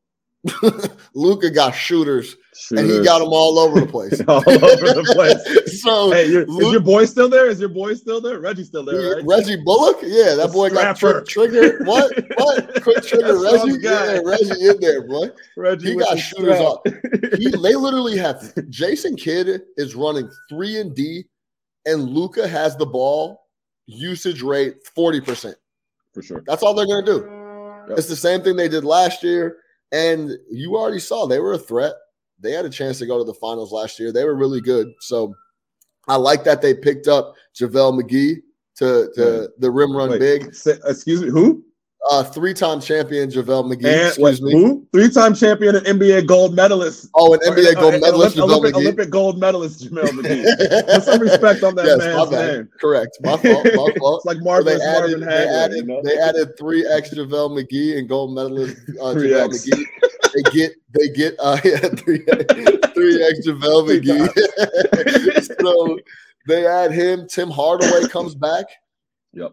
Luka got shooters, and he got them all over the place. all over the place. so Hey, your- is Luke- your boy still there? Is your boy still there? Reggie's still there, right? Reggie Bullock, yeah, that The boy got tri- trigger. What? What? Quick trigger, Reggie. Yeah, Reggie in there, boy. Reggie He got shooters strap. up. He, they literally have Jason Kidd is running three and D, and Luka has the ball usage rate forty percent. for sure. That's all they're going to do. Yep. It's the same thing they did last year. And you already saw they were a threat. They had a chance to go to the finals last year. They were really good. So I like that they picked up JaVale McGee to, to the rim run Wait, big. say- excuse me, who? Uh, Three time champion JaVale McGee. And wait, excuse me. who? Three-time champion and NBA gold medalist. Oh, an Or- NBA gold uh, medalist, Olymp- JaVale Olympic, McGee. Olympic gold medalist Jamel McGee. Put some respect on that Yes, my man's bad. name. Correct. My fault. My fault. It's like So Marvin, they added, Marvin they Hagler, added, you know? they added three X JaVale McGee and gold medalist uh, Three JaVale McGee. They get they get uh yeah, three three X JaVale McGee. so they add him. Tim Hardaway comes back. Yep.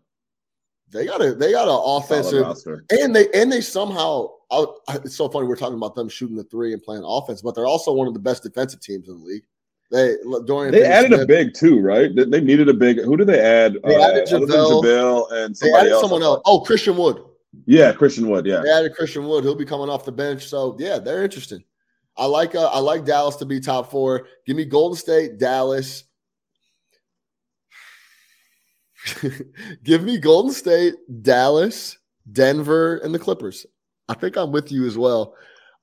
They got a they got an offensive and they and they somehow I, it's so funny we're talking about them shooting the three and playing offense, but they're also one of the best defensive teams in the league. They Dorian They added a big too, right? They, they needed a big. Who did they add? They uh, added JaVale. JaVale and They added else. someone else. Oh, Christian Wood. Yeah, Christian Wood. Yeah, They added Christian Wood. He'll be coming off the bench. So yeah, they're interesting. I like uh, I like Dallas to be top four. Give me Golden State, Dallas. Give me Golden State, Dallas, Denver, and the Clippers. I think I'm with you as well.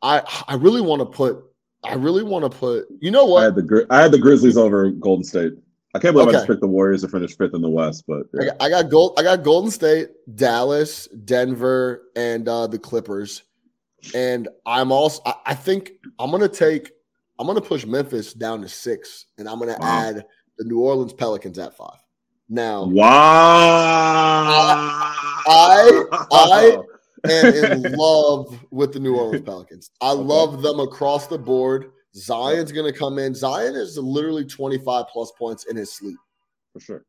I I really want to put. I really want to put. You know I what? had the I had the Grizzlies over Golden State. I can't believe I just picked the Warriors to finish fifth in the West, but I got, I got gold. I got Golden State, Dallas, Denver, and uh, the Clippers. And I'm also. I, I think I'm gonna take. I'm gonna push Memphis down to six, and I'm gonna Wow. add the New Orleans Pelicans at five. Now, wow. I- I- and in love with the New Orleans Pelicans. I Okay. love them across the board. Zion's gonna come in. Zion is literally 25 plus points in his sleep. for sure.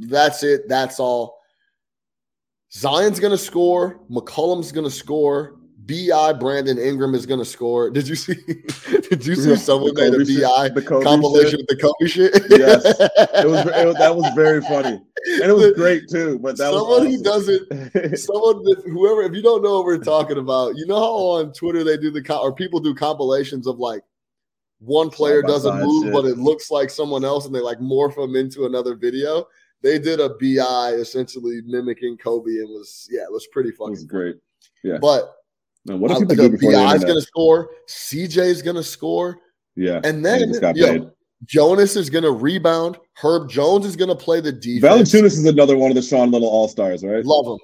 That's it. That's all. Zion's going to score. McCollum's going to score. Bi Brandon Ingram is going to score. Did you see? Did you see Yeah, someone made a Bi compilation shit. with the Kobe shit? Yes. It was, it was that was very funny, and it was great too. But that someone was who doesn't. Someone that whoever, if you don't know what we're talking about, you know how on Twitter they do the or people do compilations of like one player doesn't Side-by-side move, shit. but it looks like someone else, and they like morph them into another video. They did a bi essentially mimicking Kobe, and was yeah, it was pretty It was great. Yeah. But Man, what did people the before bi's gonna score, CJ's gonna score, Yeah, and then yo. Jonas is gonna rebound. Herb Jones is gonna play the defense. Valanciunas is another one of the Sean Little All Stars, right? Love him.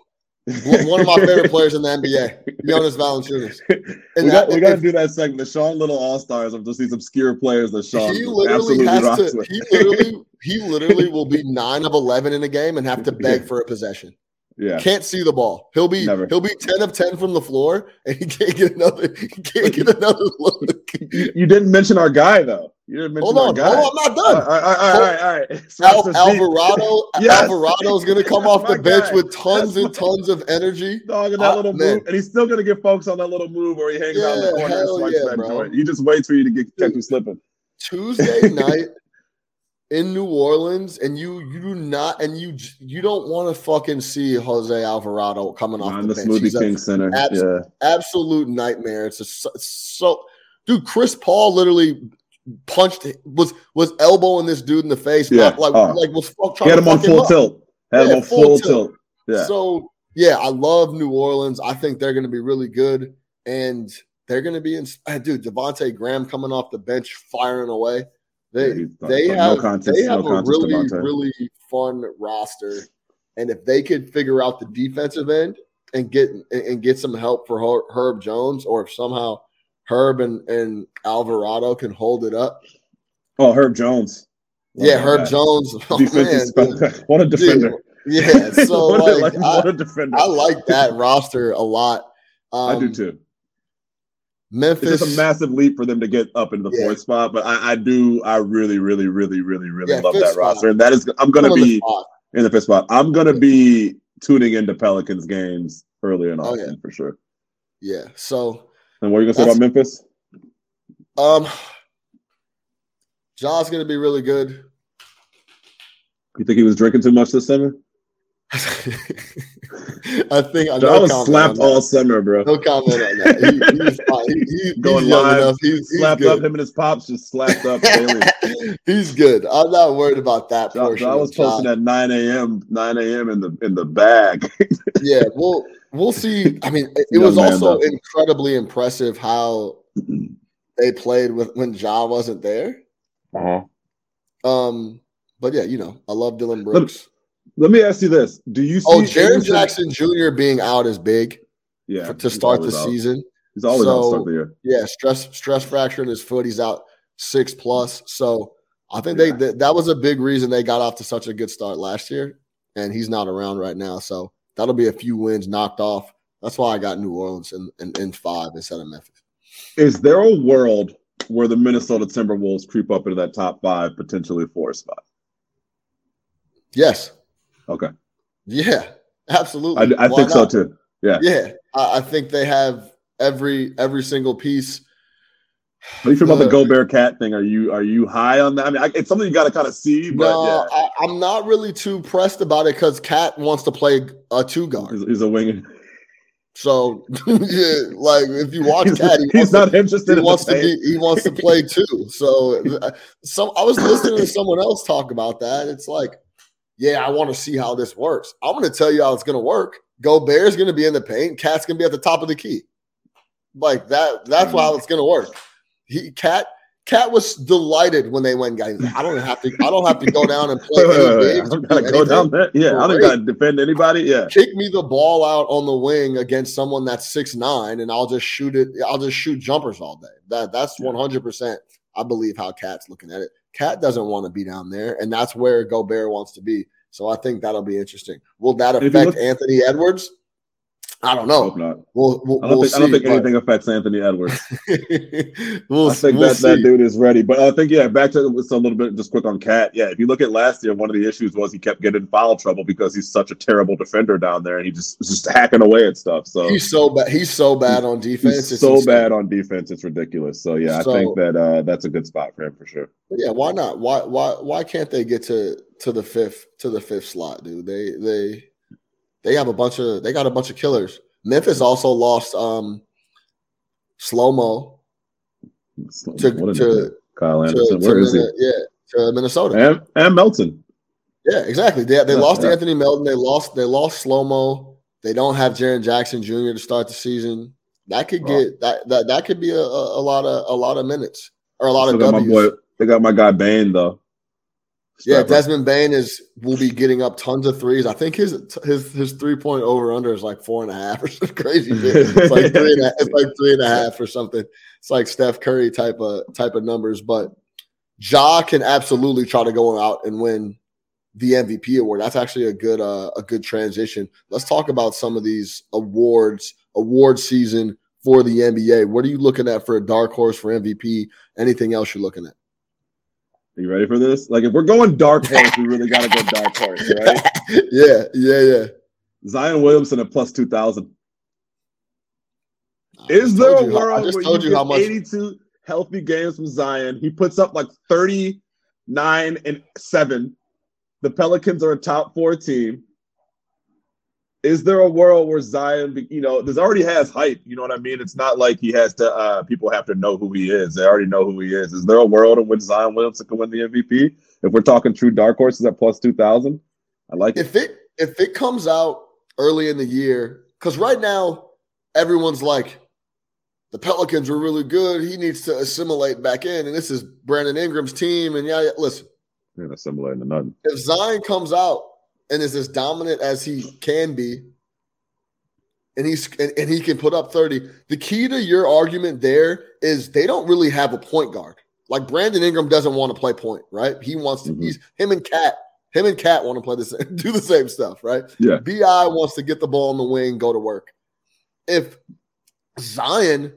One of my favorite players in the NBA, Jonas Valanciunas. And we got, that- we got to do that segment, the Sean Little All Stars of just these obscure players that Sean he literally has to. with. He literally, he literally will be nine of eleven in a game and have to beg for a possession. Yeah, Can't see the ball. He'll be Never. he'll be ten of ten from the floor, and he can't get another. He can't get another look. you, didn't mention our guy though. You didn't mention Hold our on, guy. hold on, I'm not done. all right, all right, all right. Al- Smash this. Alvarado, Yes. Alvarado's gonna come off the bench guy. with tons That's and tons of energy. Dog in that Ah, little man. move, and he's still gonna get folks on that little move where he hangs out in the corner and swipes yeah, that joint. He just waits for you to get catch you slipping. Tuesday night in New Orleans, and you you do not, and you you don't want to fucking see Jose Alvarado coming off the, the bench. He's Smoothie a King Center. abs- yeah, absolute nightmare. It's a so, dude, Chris Paul literally punched was was elbowing this dude in the face. Yeah. Not, like Oh. like was fuck, He trying had him on full up. tilt. Had Yeah, him on full full tilt. tilt. Yeah. So yeah, I love New Orleans. I think they're going to be really good, and they're going to be in. ah, Dude, Devonte Graham coming off the bench, firing away. They they no have contest- they no have a contest, really Devontae. really fun roster, and if they could figure out the defensive end and get and get some help for Herb Jones, or if somehow Herb and, and Alvarado can hold it up. Oh, Herb Jones. Yeah, Oh, Herb. Jones. Oh, man, what a dude. defender. Yeah, so what, a, like, like, I, what a defender. I like that roster a lot. Um, I do too. It's Memphis, just a massive leap for them to get up into the Yeah. fourth spot, but I, I do, I really, really, really, really, really Yeah, love that spot. roster, and that is, I'm gonna be in the fifth spot. I'm gonna be tuning into Pelicans games early in Oh, Austin yeah. for sure. Yeah. So, And what are you gonna say about Memphis? um, Ja's gonna be really good. You think he was drinking too much this summer? I think I I was slapped all summer, bro. No comment on that. He, he's fine. He, he, Going he's young live, enough. He's, he's slapped good. up him and his pops just slapped up daily. he's good. I'm not worried about that I, portion. I was Ja. posting at 9 a.m. 9 a.m. in the in the bag. yeah, we'll we'll see. I mean, it, it was also though. incredibly impressive how they played with when Ja wasn't there. uh-huh. Um, but yeah, you know, I love Dillon Brooks. Let me ask you this: Do you oh, see? Oh, Jaren Jackson Jr. being out is big Yeah, for, to start the out. season. He's always out So- start the year. Yeah, stress stress fracture in his foot. He's out six plus. So I think they Yeah. that, that was a big reason they got off to such a good start last year. And he's not around right now, so that'll be a few wins knocked off. That's why I got New Orleans in, in, in five instead of Memphis. Is there a world where the Minnesota Timberwolves creep up into that top five, potentially four spot? Yes, Okay, yeah, absolutely. I, I think so too. Yeah. Yeah, I, I think they have every every single piece. What do you feel about the The- Gobert cat thing? Are you are you high on that? I mean, I, it's something you got to kind of see, but no, yeah, I, I'm not really too pressed about it because Cat wants to play a two guard. he's, he's a wing. So yeah, like if you watch He's, Cat, he he's not to, interested he wants to be he wants to play too. So some I was listening to someone else talk about that. It's like, yeah, I want to see how this works. I'm going to tell you how it's going to work. Go Gobert's going to be in the paint. Cat's going to be at the top of the key. Like that. That's Mm-hmm. how it's going to work. He Cat Cat was delighted when they went and got. He's like, I don't have to. I don't have to go down and play any. I don't gotta do go down there. Yeah, I don't Great. gotta defend anybody. Yeah, Kick me the ball out on the wing against someone that's six nine, and I'll just shoot it. I'll just shoot jumpers all day. That that's one hundred percent. I believe how Cat's looking at it. Cat doesn't want to be down there, and that's where Gobert wants to be. So I think that'll be interesting. Will that affect look- Anthony Edwards? I don't I hope know. not. We'll we'll, I don't we'll think I don't think but- anything affects Anthony Edwards. we'll, I think we'll that, that dude is ready. But I think yeah, back to it's a little bit just quick on Cat. Yeah, if you look at last year, one of the issues was he kept getting in foul trouble because he's such a terrible defender down there, and he just was just hacking away at stuff. So He's so bad. He's so bad on defense. he's It's so insane. bad on defense, it's ridiculous. So yeah, I think that uh, that's a good spot for him for sure. Yeah, why not? Why why why can't they get to to the fifth to the fifth slot, dude? They they they have a bunch of they got a bunch of killers. Memphis also lost um slow mo to to. Kyle to, Anderson, to where is he? Yeah to Minnesota. And, and Melton. Yeah, exactly. They they Yeah, lost yeah. Anthony Melton. They lost they lost slow mo. They don't have Jaren Jackson Jr. to start the season. That could Wow. get that that that could be a, a, a lot of a lot of minutes or a lot Still of got my W's. boy. They got my guy Bane though. Yeah, Desmond Bane is will be getting up tons of threes. I think his his his three point over under is like four and a half or some crazy shit. It's like three and a, it's like three and a half or something. It's like Steph Curry type of type of numbers. But Ja can absolutely try to go out and win the MVP award. That's actually a good uh, a good transition. Let's talk about some of these awards award season for the NBA. What are you looking at for a dark horse for MVP? Anything else you're looking at? Are you ready for this? Like, if we're going dark horse, we really got to go dark horse, right? yeah, yeah, yeah. Zion Williamson at plus two thousand. Is there a you how- I just where told you, you get how much. 82 healthy games from Zion? He puts up like 39 and 7. The Pelicans are a top four team. Is there a world where Zion, you know, this already has hype. You know what I mean? It's not like he has to. uh People have to know who he is. They already know who he is. Is there a world in which Zion Williamson can win the MVP? If we're talking true dark horses at plus two thousand, I like if it. If it if it comes out early in the year, because right now everyone's like, the Pelicans were really good. He needs to assimilate back in, and this is Brandon Ingram's team. And yeah, yeah listen, yeah, assimilating to nothing. If Zion comes out and is as dominant as he can be, and he's and, and, he can put up 30. The key to your argument there is they don't really have a point guard. Like Brandon Ingram doesn't want to play point, right? He wants to, mm-hmm. he's him and Cat, him and Cat want to play the same, do the same stuff, right? Yeah. BI wants to get the ball in the wing, go to work. If Zion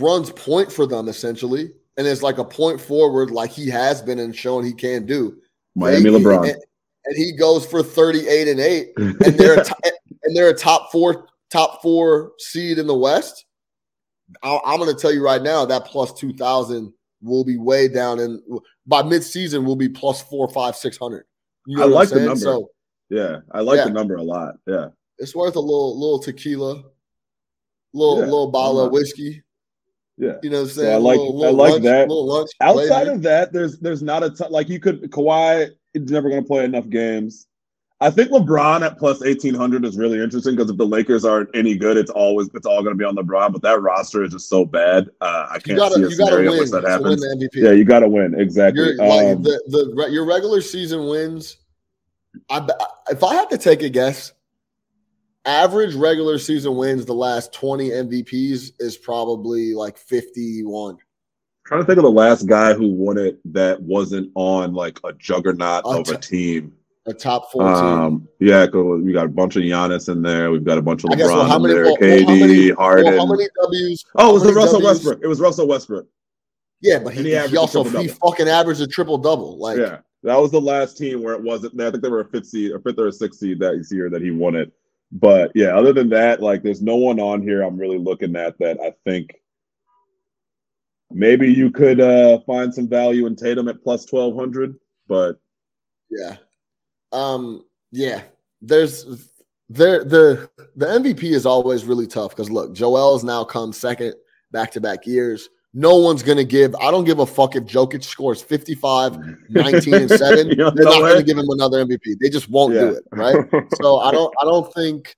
runs point for them essentially, and is like a point forward, like he has been and shown he can do. Miami they, LeBron. And, and, he goes for 38 and 8, and they're a and they're a top four, top four seed in the West. I, I'm going to tell you right now that plus two thousand will be way down, and by midseason will be plus four, five, six hundred. You know I like the number. So, yeah, I like yeah. the number a lot. Yeah, it's worth a little little tequila, little yeah, little bottle of whiskey. Yeah, you know what I'm saying. So I like little, little I like lunch, that. Lunch, Outside of that, there's there's not a ton. Like you could Kawhi is never going to play enough games. I think LeBron at plus eighteen hundred is really interesting because if the Lakers aren't any good, it's always it's all going to be on LeBron. But that roster is just so bad. Uh, I can't gotta, see a scenario where that happens. Yeah, you got to win exactly. Um, like the, the your regular season wins. I, if I had to take a guess, average regular season wins the last 20 MVPs is probably like 51. Trying to think of the last guy who won it that wasn't on like a juggernaut a of t- a team. A top four um, Yeah, we got a bunch of Giannis in there. We've got a bunch of LeBron well, how many, in there. Well, KD, well, how many, Harden. How many W's? Oh, it was the Russell W's? Westbrook. It was Russell Westbrook. Yeah, but he, he, he also he fucking averaged a triple double. Like yeah, that was the last team where it wasn't. I think they were a fifth seed, a fifth or a sixth seed that year that he won it. But yeah, other than that, like there's no one on here I'm really looking at that I think maybe you could uh find some value in Tatum at plus twelve hundred, but yeah. Um yeah. There's there the the MVP is always really tough because look, Joel's now come second back to back years. No one's going to give. I don't give a fuck if Jokic scores 55, 19, and 7. They're not going to give him another MVP. They just won't yeah. do it. Right. so I don't I don't think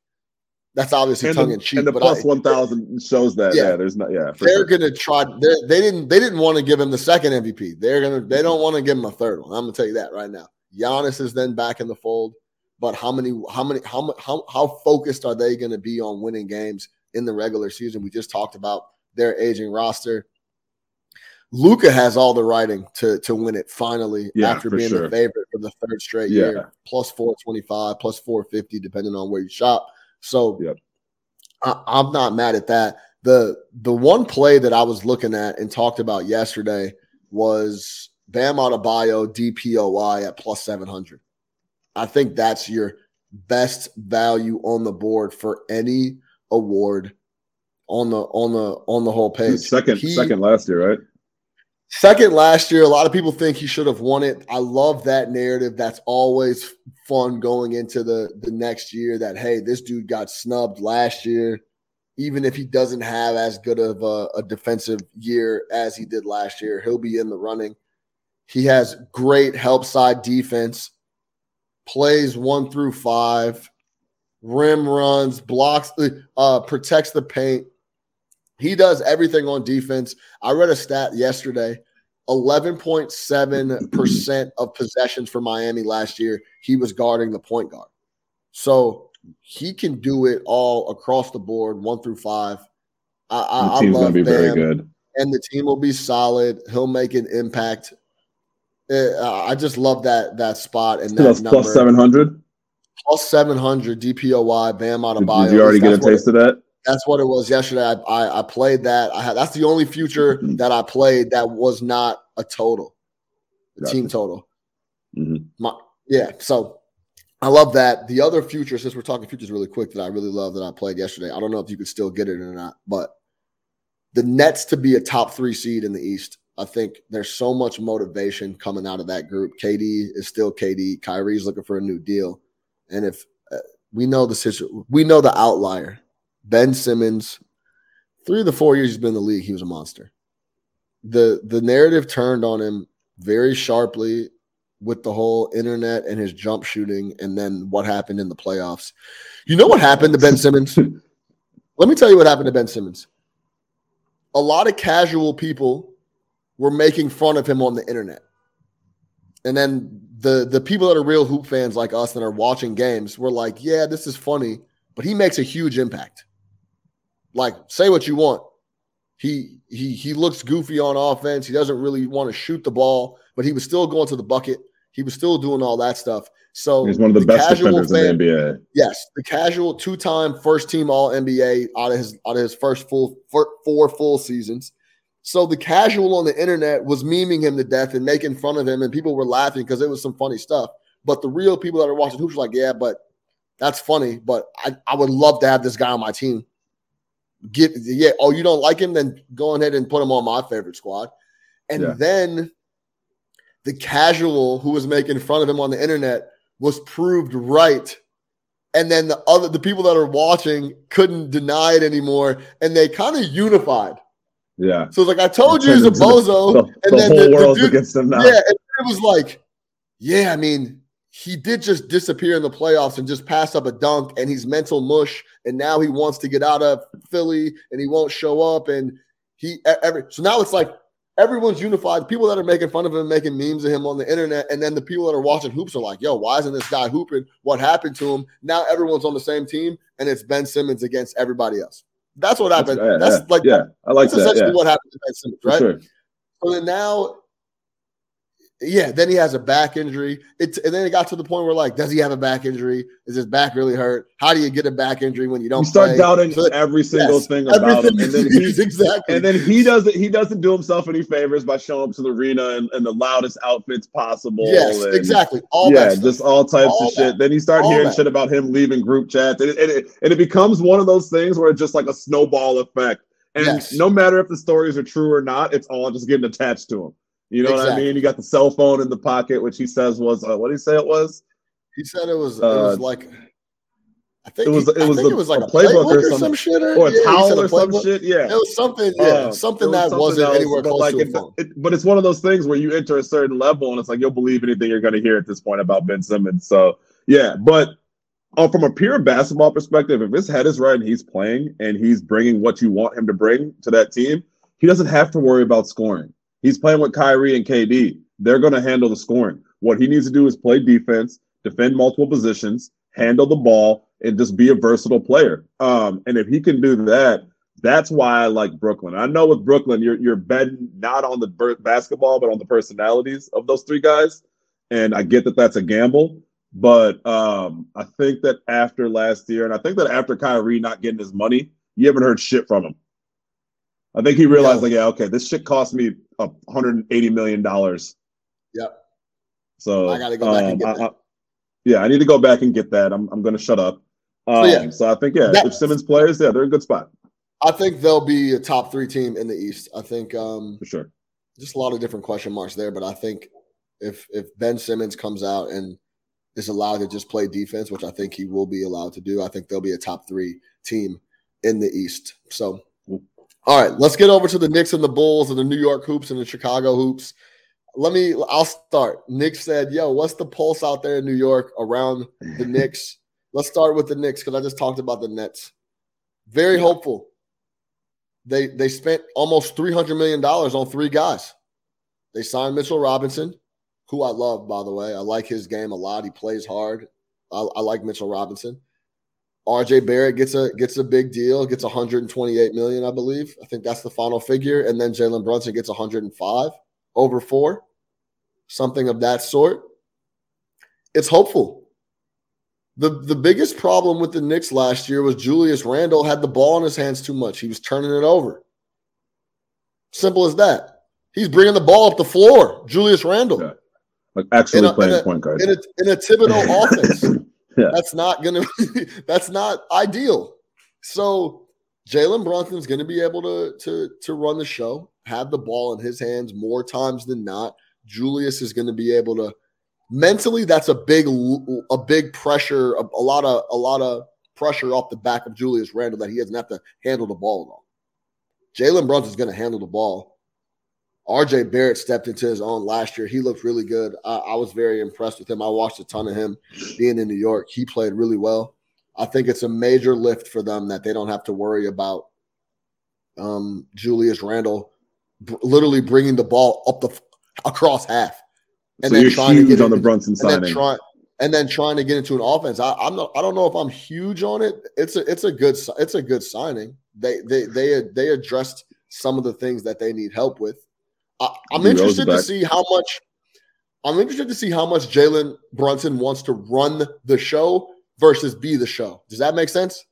that's obviously tongue in cheek. And the plus one thousand shows that. Yeah, yeah, there's not. Yeah, they're sure. gonna try. They didn't. They didn't want to give him the second MVP. They're gonna. They don't want to give him a third one. I'm gonna tell you that right now. Giannis is then back in the fold. But how many? How many? How how how focused are they going to be on winning games in the regular season? We just talked about their aging roster. Luka has all the writing to to win it finally yeah, after being sure. the favorite for the third straight yeah. year. Plus 425, plus 450, depending on where you shop. So yep. I, I'm not mad at that. The the one play that I was looking at and talked about yesterday was Bam Adebayo DPOY at plus 700. I think that's your best value on the board for any award on the on the on the whole page. Second he, second last year, right? Second last year, a lot of people think he should have won it. I love that narrative. That's always fun going into the the next year. That hey, this dude got snubbed last year, even if he doesn't have as good of a, a defensive year as he did last year, he'll be in the running. He has great help side defense, plays one through five, rim runs, blocks, uh, protects the paint he does everything on defense. I read a stat yesterday 11.7% of possessions for Miami last year, he was guarding the point guard. So he can do it all across the board, one through five. I, I, the team's I love be Bam, very good. And the team will be solid. He'll make an impact. Uh, I just love that that spot and that plus, number. Plus 700? Plus 700 DPOY, Bam Adebayo. Did, did you already get a taste of that? That's what it was yesterday. I, I, I played that. I had that's the only future that I played that was not a total, a gotcha. team total. Mm-hmm. My, yeah, so I love that. The other future, since we're talking futures really quick, that I really love that I played yesterday. I don't know if you could still get it or not, but the Nets to be a top three seed in the East. I think there's so much motivation coming out of that group. KD is still KD. Kyrie's looking for a new deal, and if we know the situation. We know the outlier. Ben Simmons, three of the four years he's been in the league, he was a monster. The the narrative turned on him very sharply with the whole internet and his jump shooting, and then what happened in the playoffs. You know what happened to Ben Simmons? Let me tell you what happened to Ben Simmons. A lot of casual people were making fun of him on the internet. And then the the people that are real hoop fans like us that are watching games were like, "Yeah, this is funny, but he makes a huge impact." Like, say what you want. He he he looks goofy on offense. He doesn't really want to shoot the ball, but he was still going to the bucket. He was still doing all that stuff. So he's one of the, the best defenders fan, in the NBA. Yes, the casual two-time first-team All NBA out of his out of his first full four, four full seasons. So the casual on the internet was memeing him to death and making fun of him, and people were laughing because it was some funny stuff. But the real people that are watching hoops like, yeah, but that's funny. But I, I would love to have this guy on my team. Get yeah. Oh, you don't like him? Then go ahead and put him on my favorite squad. And yeah. then the casual who was making fun of him on the internet was proved right. And then the other the people that are watching couldn't deny it anymore. And they kind of unified. Yeah. So it's like I told you he's a bozo. The, the, and the then whole the, world's dude, against him now. Yeah. And it was like, yeah, I mean, he did just disappear in the playoffs and just pass up a dunk and he's mental mush. And now he wants to get out of Philly and he won't show up. And he every so now it's like everyone's unified. People that are making fun of him, making memes of him on the internet, and then the people that are watching hoops are like, "Yo, why isn't this guy hooping? What happened to him?" Now everyone's on the same team, and it's Ben Simmons against everybody else. That's what happened. That's, yeah, that's like yeah, I like that's that. Essentially, yeah. what happened to Ben Simmons, right? Sure. So then now yeah, then he has a back injury. It's and then it got to the point where like, does he have a back injury? Is his back really hurt? How do you get a back injury when you don't? You start play? doubting so, every single yes, thing about him, and then he exactly, and then he doesn't he doesn't do himself any favors by showing up to the arena in, in the loudest outfits possible. Yes, and, exactly. All yeah, just all types all of that. shit. Then you start all hearing that. shit about him leaving group chats, and it, and, it, and it becomes one of those things where it's just like a snowball effect. And yes. no matter if the stories are true or not, it's all just getting attached to him. You know exactly. what I mean? You got the cell phone in the pocket, which he says was uh, what did he say it was? He said it was uh, it was like I think it was he, it was, a, it was like a playbook, playbook or, some, or some shit or, or a yeah, towel or some shit. Yeah, it was something. Yeah, uh, something that something wasn't else, anywhere close like to a phone. It, but it's one of those things where you enter a certain level and it's like you'll believe anything you're going to hear at this point about Ben Simmons. So yeah, but uh, from a pure basketball perspective, if his head is right and he's playing and he's bringing what you want him to bring to that team, he doesn't have to worry about scoring. He's playing with Kyrie and KD. They're going to handle the scoring. What he needs to do is play defense, defend multiple positions, handle the ball, and just be a versatile player. Um, and if he can do that, that's why I like Brooklyn. I know with Brooklyn, you're you're betting not on the basketball, but on the personalities of those three guys. And I get that that's a gamble, but um, I think that after last year, and I think that after Kyrie not getting his money, you haven't heard shit from him. I think he realized, yeah. like, yeah, okay, this shit cost me a hundred and eighty million dollars. Yep. So I got to go back um, and get that. I, I, yeah, I need to go back and get that. I'm I'm going to shut up. Um, so, yeah. so I think yeah, that, if Simmons plays, yeah, they're in a good spot. I think they'll be a top three team in the East. I think um, for sure. Just a lot of different question marks there, but I think if if Ben Simmons comes out and is allowed to just play defense, which I think he will be allowed to do, I think they'll be a top three team in the East. So all right, let's get over to the Knicks and the Bulls and the New York Hoops and the Chicago Hoops. Let me, I'll start. Nick said, Yo, what's the pulse out there in New York around the Knicks? Let's start with the Knicks because I just talked about the Nets. Very hopeful. They they spent almost $300 million on three guys. They signed Mitchell Robinson, who I love, by the way. I like his game a lot. He plays hard. I, I like Mitchell Robinson. RJ Barrett gets a gets a big deal, gets 128 million, I believe. I think that's the final figure. And then Jalen Brunson gets 105 over four, something of that sort. It's hopeful. The the biggest problem with the Knicks last year was Julius Randle had the ball in his hands too much. He was turning it over. Simple as that. He's bringing the ball up the floor. Julius Randle. Yeah. Like actually playing a, point guard. In a, in a Thibodeau offense. That's not gonna that's not ideal. So Jalen Brunson's gonna be able to to to run the show, have the ball in his hands more times than not. Julius is gonna be able to mentally that's a big a big pressure a, a, lot of a lot of pressure off the back of Julius Randle that he doesn't have to handle the ball at all. Jalen Brunson's going to handle the ball. RJ Barrett stepped into his own last year. He looked really good. I, I, was very impressed with him. I watched a ton of him being in New York. He played really well. I think it's a major lift for them that they don't have to worry about um, Julius Randle b- literally bringing the ball up the across half and so then trying to get on the Brunson and signing. Then try, and then trying to get into an offense. I, am not. I don't know if I'm huge on it. It's a. It's a good. It's a good signing. They they they they addressed some of the things that they need help with. I, am interested to see how much. I'm interested to see how much Jalen Brunson wants to run the show versus be the show. Does that make sense?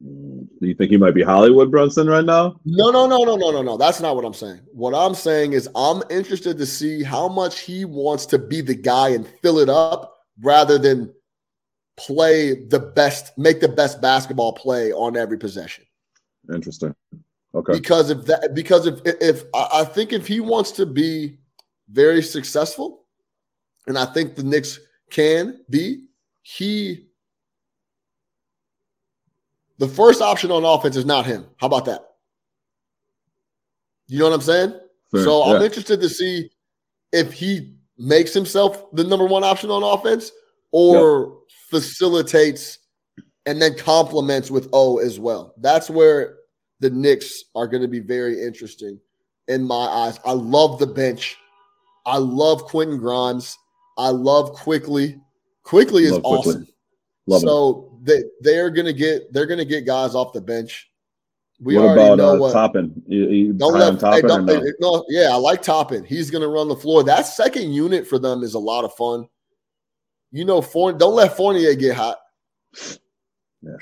Do you think he might be Hollywood Brunson right now? No, no, no, no, no, no, no. That's not what I'm saying. What I'm saying is I'm interested to see how much he wants to be the guy and fill it up rather than play the best, make the best basketball play on every possession. Interesting. Okay. Because if that, because if if I think if he wants to be very successful, and I think the Knicks can be, he the first option on offense is not him. How about that? You know what I'm saying? Fair, so yeah. I'm interested to see if he makes himself the number one option on offense or yep. facilitates and then complements with O as well. That's where the Knicks are going to be very interesting in my eyes. I love the bench. I love Quentin Grimes. I love quickly. Quickly is love awesome. Love so him. they they're gonna get they're gonna get guys off the bench. We what already about, know uh, what Toppin. You, you don't let Toppin hey, don't, no? no? Yeah, I like Toppin. He's gonna run the floor. That second unit for them is a lot of fun. You know, don't let Fournier get hot. Yeah.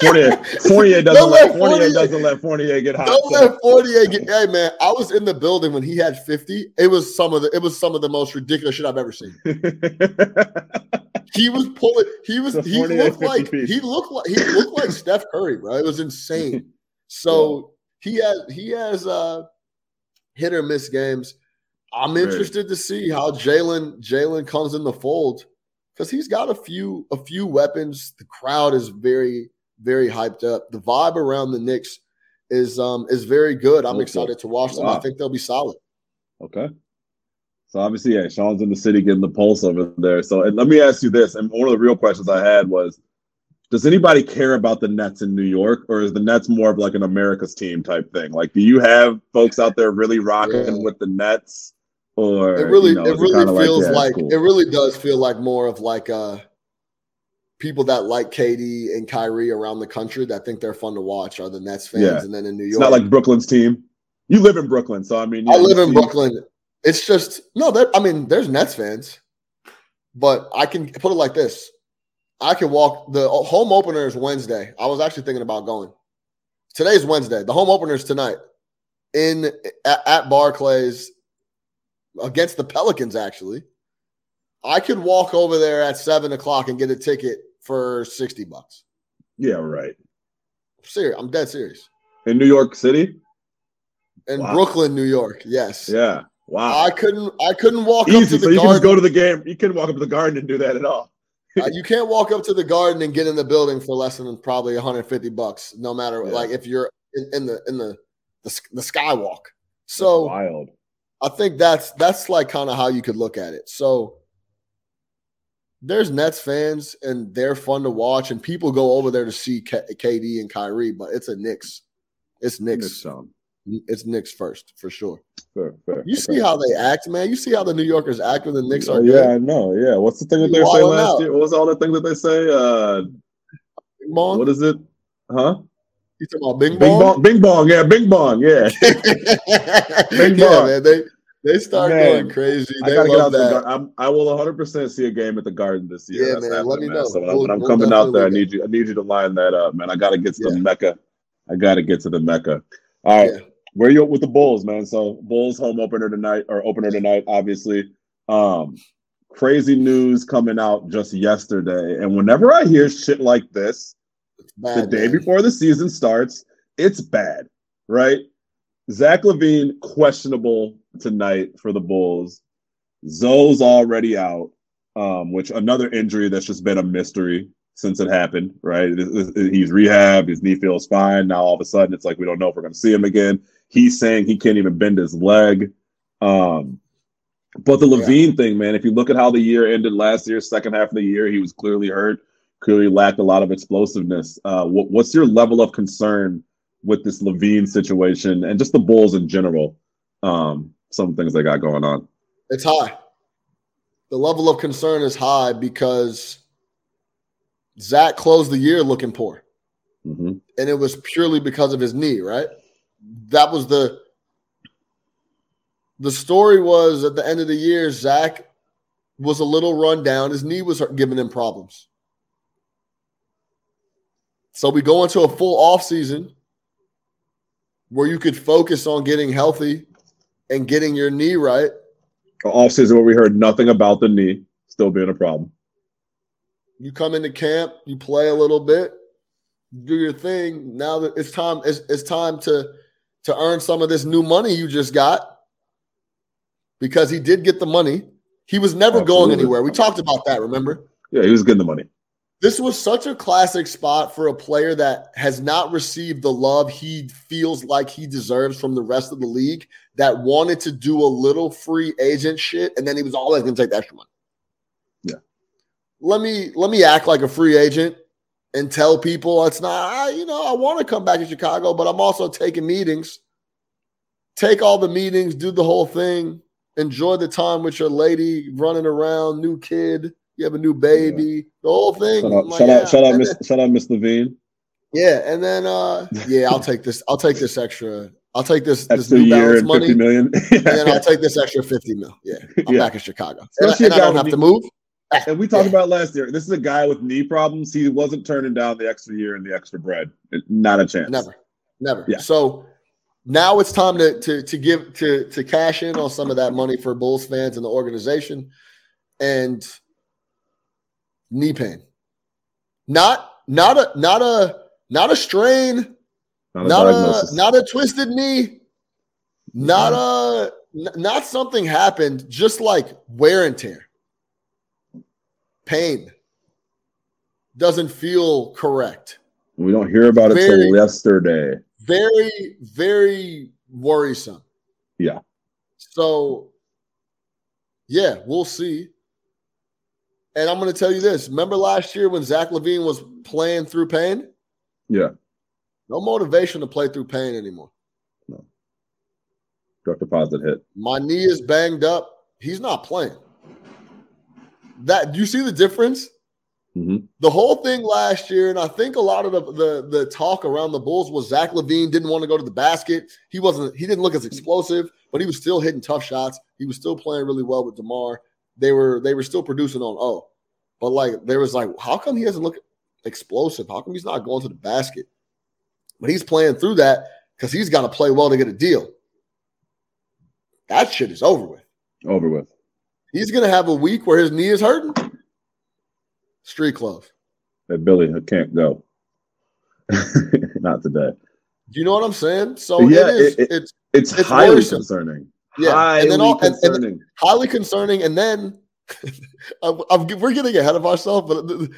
Fournier, Fournier doesn't let, Fournier, Fournier, doesn't let Fournier get hot. Don't let Fournier get. Hey man, I was in the building when he had fifty. It was some of the. It was some of the most ridiculous shit I've ever seen. he was pulling. He was. He looked like. Piece. He looked like. He looked like Steph Curry, bro. It was insane. So yeah. he has. He has uh hit or miss games. I'm interested to see how Jalen Jalen comes in the fold because he's got a few a few weapons. The crowd is very very hyped up. The vibe around the Knicks is um is very good. I'm okay. excited to watch them. Wow. I think they'll be solid. Okay. So obviously, yeah, Sean's in the city getting the pulse over there. So and let me ask you this, and one of the real questions I had was, does anybody care about the Nets in New York, or is the Nets more of like an America's team type thing? Like, do you have folks out there really rocking yeah. with the Nets? Or it really, you know, it really feels like, like cool. it really does feel like more of like uh people that like KD and Kyrie around the country that think they're fun to watch are the Nets fans, yeah. and then in New York, it's not like Brooklyn's team. You live in Brooklyn, so I mean, I live in Brooklyn. It's just no. That I mean, there's Nets fans, but I can put it like this: I can walk. The home opener is Wednesday. I was actually thinking about going. Today's Wednesday. The home opener is tonight in at, at Barclays against the Pelicans. Actually, I could walk over there at seven o'clock and get a ticket for sixty bucks. Yeah, right. Serious. I'm dead serious. In New York City. In wow. Brooklyn, New York. Yes. Yeah. Wow. I couldn't I couldn't walk Easy, up to the so you garden. can just go to the game. You couldn't walk up to the garden and do that at all. uh, you can't walk up to the garden and get in the building for less than probably 150 bucks, no matter yeah. like if you're in, in, the in the the, the skywalk. So that's wild. I think that's that's like kind of how you could look at it. So there's Nets fans and they're fun to watch, and people go over there to see K- KD and Kyrie, but it's a Knicks. It's Knicks. Knicks it's Knicks first for sure. Fair, fair. You see how they act, man. You see how the New Yorkers act when the Knicks are. Yeah, good. I know. Yeah, what's the thing that they say last out. year? What was all the thing that they say? Uh, Bing bong. What is it? Huh? You talking about Bing, Bing bong? bong? Bing bong. Yeah, Bing bong. Yeah. Bing yeah, bong. man. They they start man, going crazy. They I gotta get out that. The I'm, I will 100 percent see a game at the Garden this year. Yeah, That's man. Let me man. know. So we'll, I'm coming out there, I need you. I need you to line that up, man. I gotta get to yeah. the Mecca. I gotta get to the Mecca. All right. Yeah where you with the Bulls, man? So Bulls home opener tonight or opener tonight, obviously. Um, crazy news coming out just yesterday, and whenever I hear shit like this, bad, the day man. before the season starts, it's bad, right? Zach LaVine questionable tonight for the Bulls. Zo's already out, um, which another injury that's just been a mystery since it happened, right? He's rehab, his knee feels fine. Now all of a sudden it's like we don't know if we're going to see him again. He's saying he can't even bend his leg. Um, but the LaVine yeah. thing, man, if you look at how the year ended last year, second half of the year, he was clearly hurt, clearly lacked a lot of explosiveness. Uh, what, what's your level of concern with this LaVine situation and just the Bulls in general? Um, some things they got going on. It's high. The level of concern is high because Zach closed the year looking poor. Mm-hmm. And it was purely because of his knee, right? That was the the story was at the end of the year, Zach was a little run down. His knee was giving him problems. So we go into a full off season where you could focus on getting healthy and getting your knee right. Off season where we heard nothing about the knee still being a problem. You come into camp, you play a little bit, do your thing. Now that it's time, it's, it's time to to earn some of this new money you just got because he did get the money. He was never Absolutely. going anywhere. We talked about that, remember? Yeah, he was getting the money. This was such a classic spot for a player that has not received the love he feels like he deserves from the rest of the league that wanted to do a little free agent shit and then he was always going to take the extra money. Yeah. Let me let me act like a free agent and tell people it's not I, you know I want to come back to Chicago but I'm also taking meetings. Take all the meetings, do the whole thing, enjoy the time with your lady running around, new kid you have a new baby, yeah. the whole thing. Shout out, like, shout, yeah. out shout out, Miss, shout out, Miss LaVine. Yeah, and then uh, yeah, I'll take this. I'll take this extra. I'll take this this new balance money, million. and then I'll take this extra fifty mil. Yeah, I'm yeah. back in Chicago, and, I, and I don't have to move. Ah, and we talked yeah. about last year. This is a guy with knee problems. He wasn't turning down the extra year and the extra bread. Not a chance. Never, never. Yeah. So now it's time to to to give to to cash in on some of that money for Bulls fans and the organization, and knee pain. Not not a not a not a strain, not a not a, not a twisted knee, not mm-hmm. a not something happened, just like wear and tear. Pain doesn't feel correct. We don't hear about it very, till yesterday. Very, very worrisome. Yeah. So, yeah, we'll see. And I'm going to tell you this. Remember last year when Zach LaVine was playing through pain? Yeah. No motivation to play through pain anymore. No. Direct deposit hit. My knee is banged up. He's not playing. That do you see the difference? Mm-hmm. The whole thing last year, and I think a lot of the, the the talk around the Bulls was Zach LaVine didn't want to go to the basket. He wasn't. He didn't look as explosive, but he was still hitting tough shots. He was still playing really well with DeMar they were they were still producing on O. But like there was like, how come he doesn't look explosive? How come he's not going to the basket? But he's playing through that because he's got to play well to get a deal. That shit is over with. Over with. He's gonna have a week where his knee is hurting. Street clothes. That Billy, can't go. Not today. Do you know what I'm saying? So yeah, it is. It, it, it's, it's, it's highly worrisome. concerning. Yeah, highly and then all, concerning. And, and highly concerning. And then I'm, I'm, we're getting ahead of ourselves, but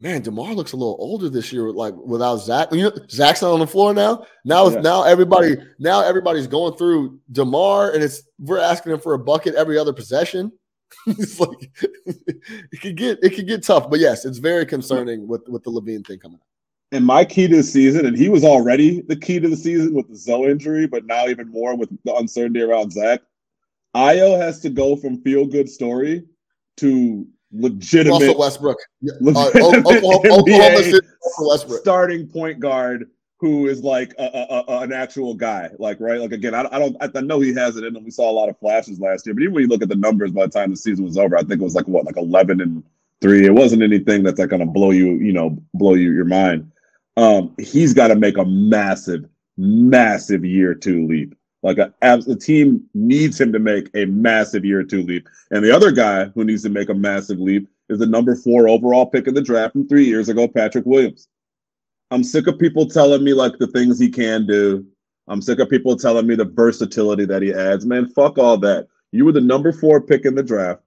man, DeMar looks a little older this year, like without Zach. You know, Zach's not on the floor now. Now, yeah. now everybody, now everybody's going through DeMar, and it's we're asking him for a bucket every other possession. it's like it could get it could get tough, but yes, it's very concerning with with the LaVine thing coming up. And my key to the season, and he was already the key to the season with the Zo injury, but now even more with the uncertainty around Zach. Ayo has to go from feel good story to legitimate Russell Westbrook, legitimate uh, Oklahoma, Oklahoma City, Westbrook. starting point guard who is like a, a, a, an actual guy. Like right, like again, I, I don't, I, know he has it in him. We saw a lot of flashes last year, but even when you look at the numbers by the time the season was over, I think it was like what, like eleven and three. It wasn't anything that's like going to blow you, you know, blow you your mind um, he's got to make a massive, massive year two leap. Like a, the team needs him to make a massive year two leap. And the other guy who needs to make a massive leap is the number four overall pick in the draft from three years ago, Patrick Williams. I'm sick of people telling me like the things he can do. I'm sick of people telling me the versatility that he adds. Man, fuck all that. You were the number four pick in the draft.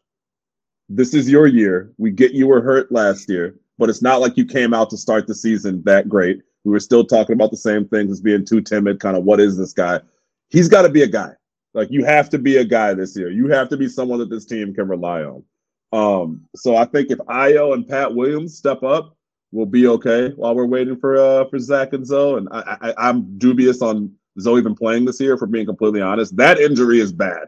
This is your year. We get you were hurt last year, but it's not like you came out to start the season that great. We were still talking about the same things as being too timid, kind of what is this guy? He's got to be a guy. Like you have to be a guy this year. You have to be someone that this team can rely on. Um, so I think if Ayo and Pat Williams step up, we'll be okay while we're waiting for uh for Zach and Zo. And I, I I'm dubious on Zo even playing this year, for being completely honest. That injury is bad.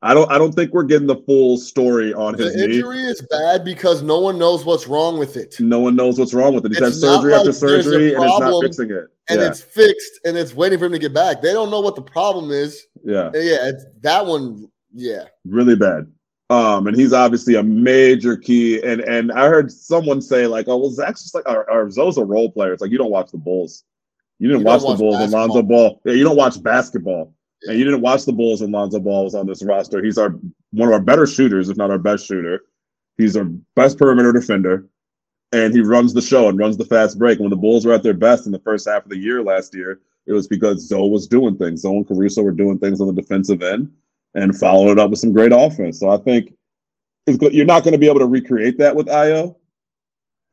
I don't I don't think we're getting the full story on his the injury knee. is bad because no one knows what's wrong with it. No one knows what's wrong with it. He's It's had surgery after like there's a surgery and it's not fixing it. And yeah, it's fixed and it's waiting for him to get back. They don't know what the problem is. yeah, And yeah, it's that one. Yeah. really bad. Um, and he's obviously a major key. And and I heard someone say like, oh well, Zach's just like, or, or Zo's a role player. It's like you don't watch the Bulls. You didn't You don't watch the watch Bulls and Lonzo. Ball. Yeah, you don't watch basketball. Yeah. And you didn't watch the Bulls and Lonzo Ball was on this roster. He's our one of our better shooters, if not our best shooter. He's our best perimeter defender. And he runs the show and runs the fast break. When the Bulls were at their best in the first half of the year last year, it was because Zo was doing things. Zo and Caruso were doing things on the defensive end and following it up with some great offense. So I think. You're not going to be able to recreate that with Ayo.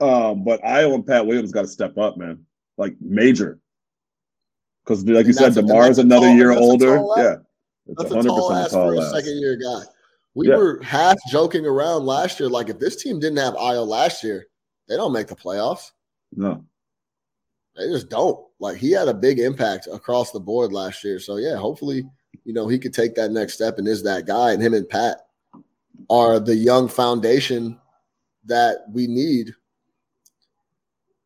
Um, but Ayo and Pat Williams got to step up, man. Like major. Because like you said, a- DeMar's another tall- year older. tall. Yeah. It's That's 100% tall ass for a second year guy. We Yeah. were half joking around last year. Like if this team didn't have Ayo last year, they don't make the playoffs. No. They just don't. Like he had a big impact across the board last year. So yeah, hopefully, you know, he could take that next step and is that guy. And him and Pat are the young foundation that we need.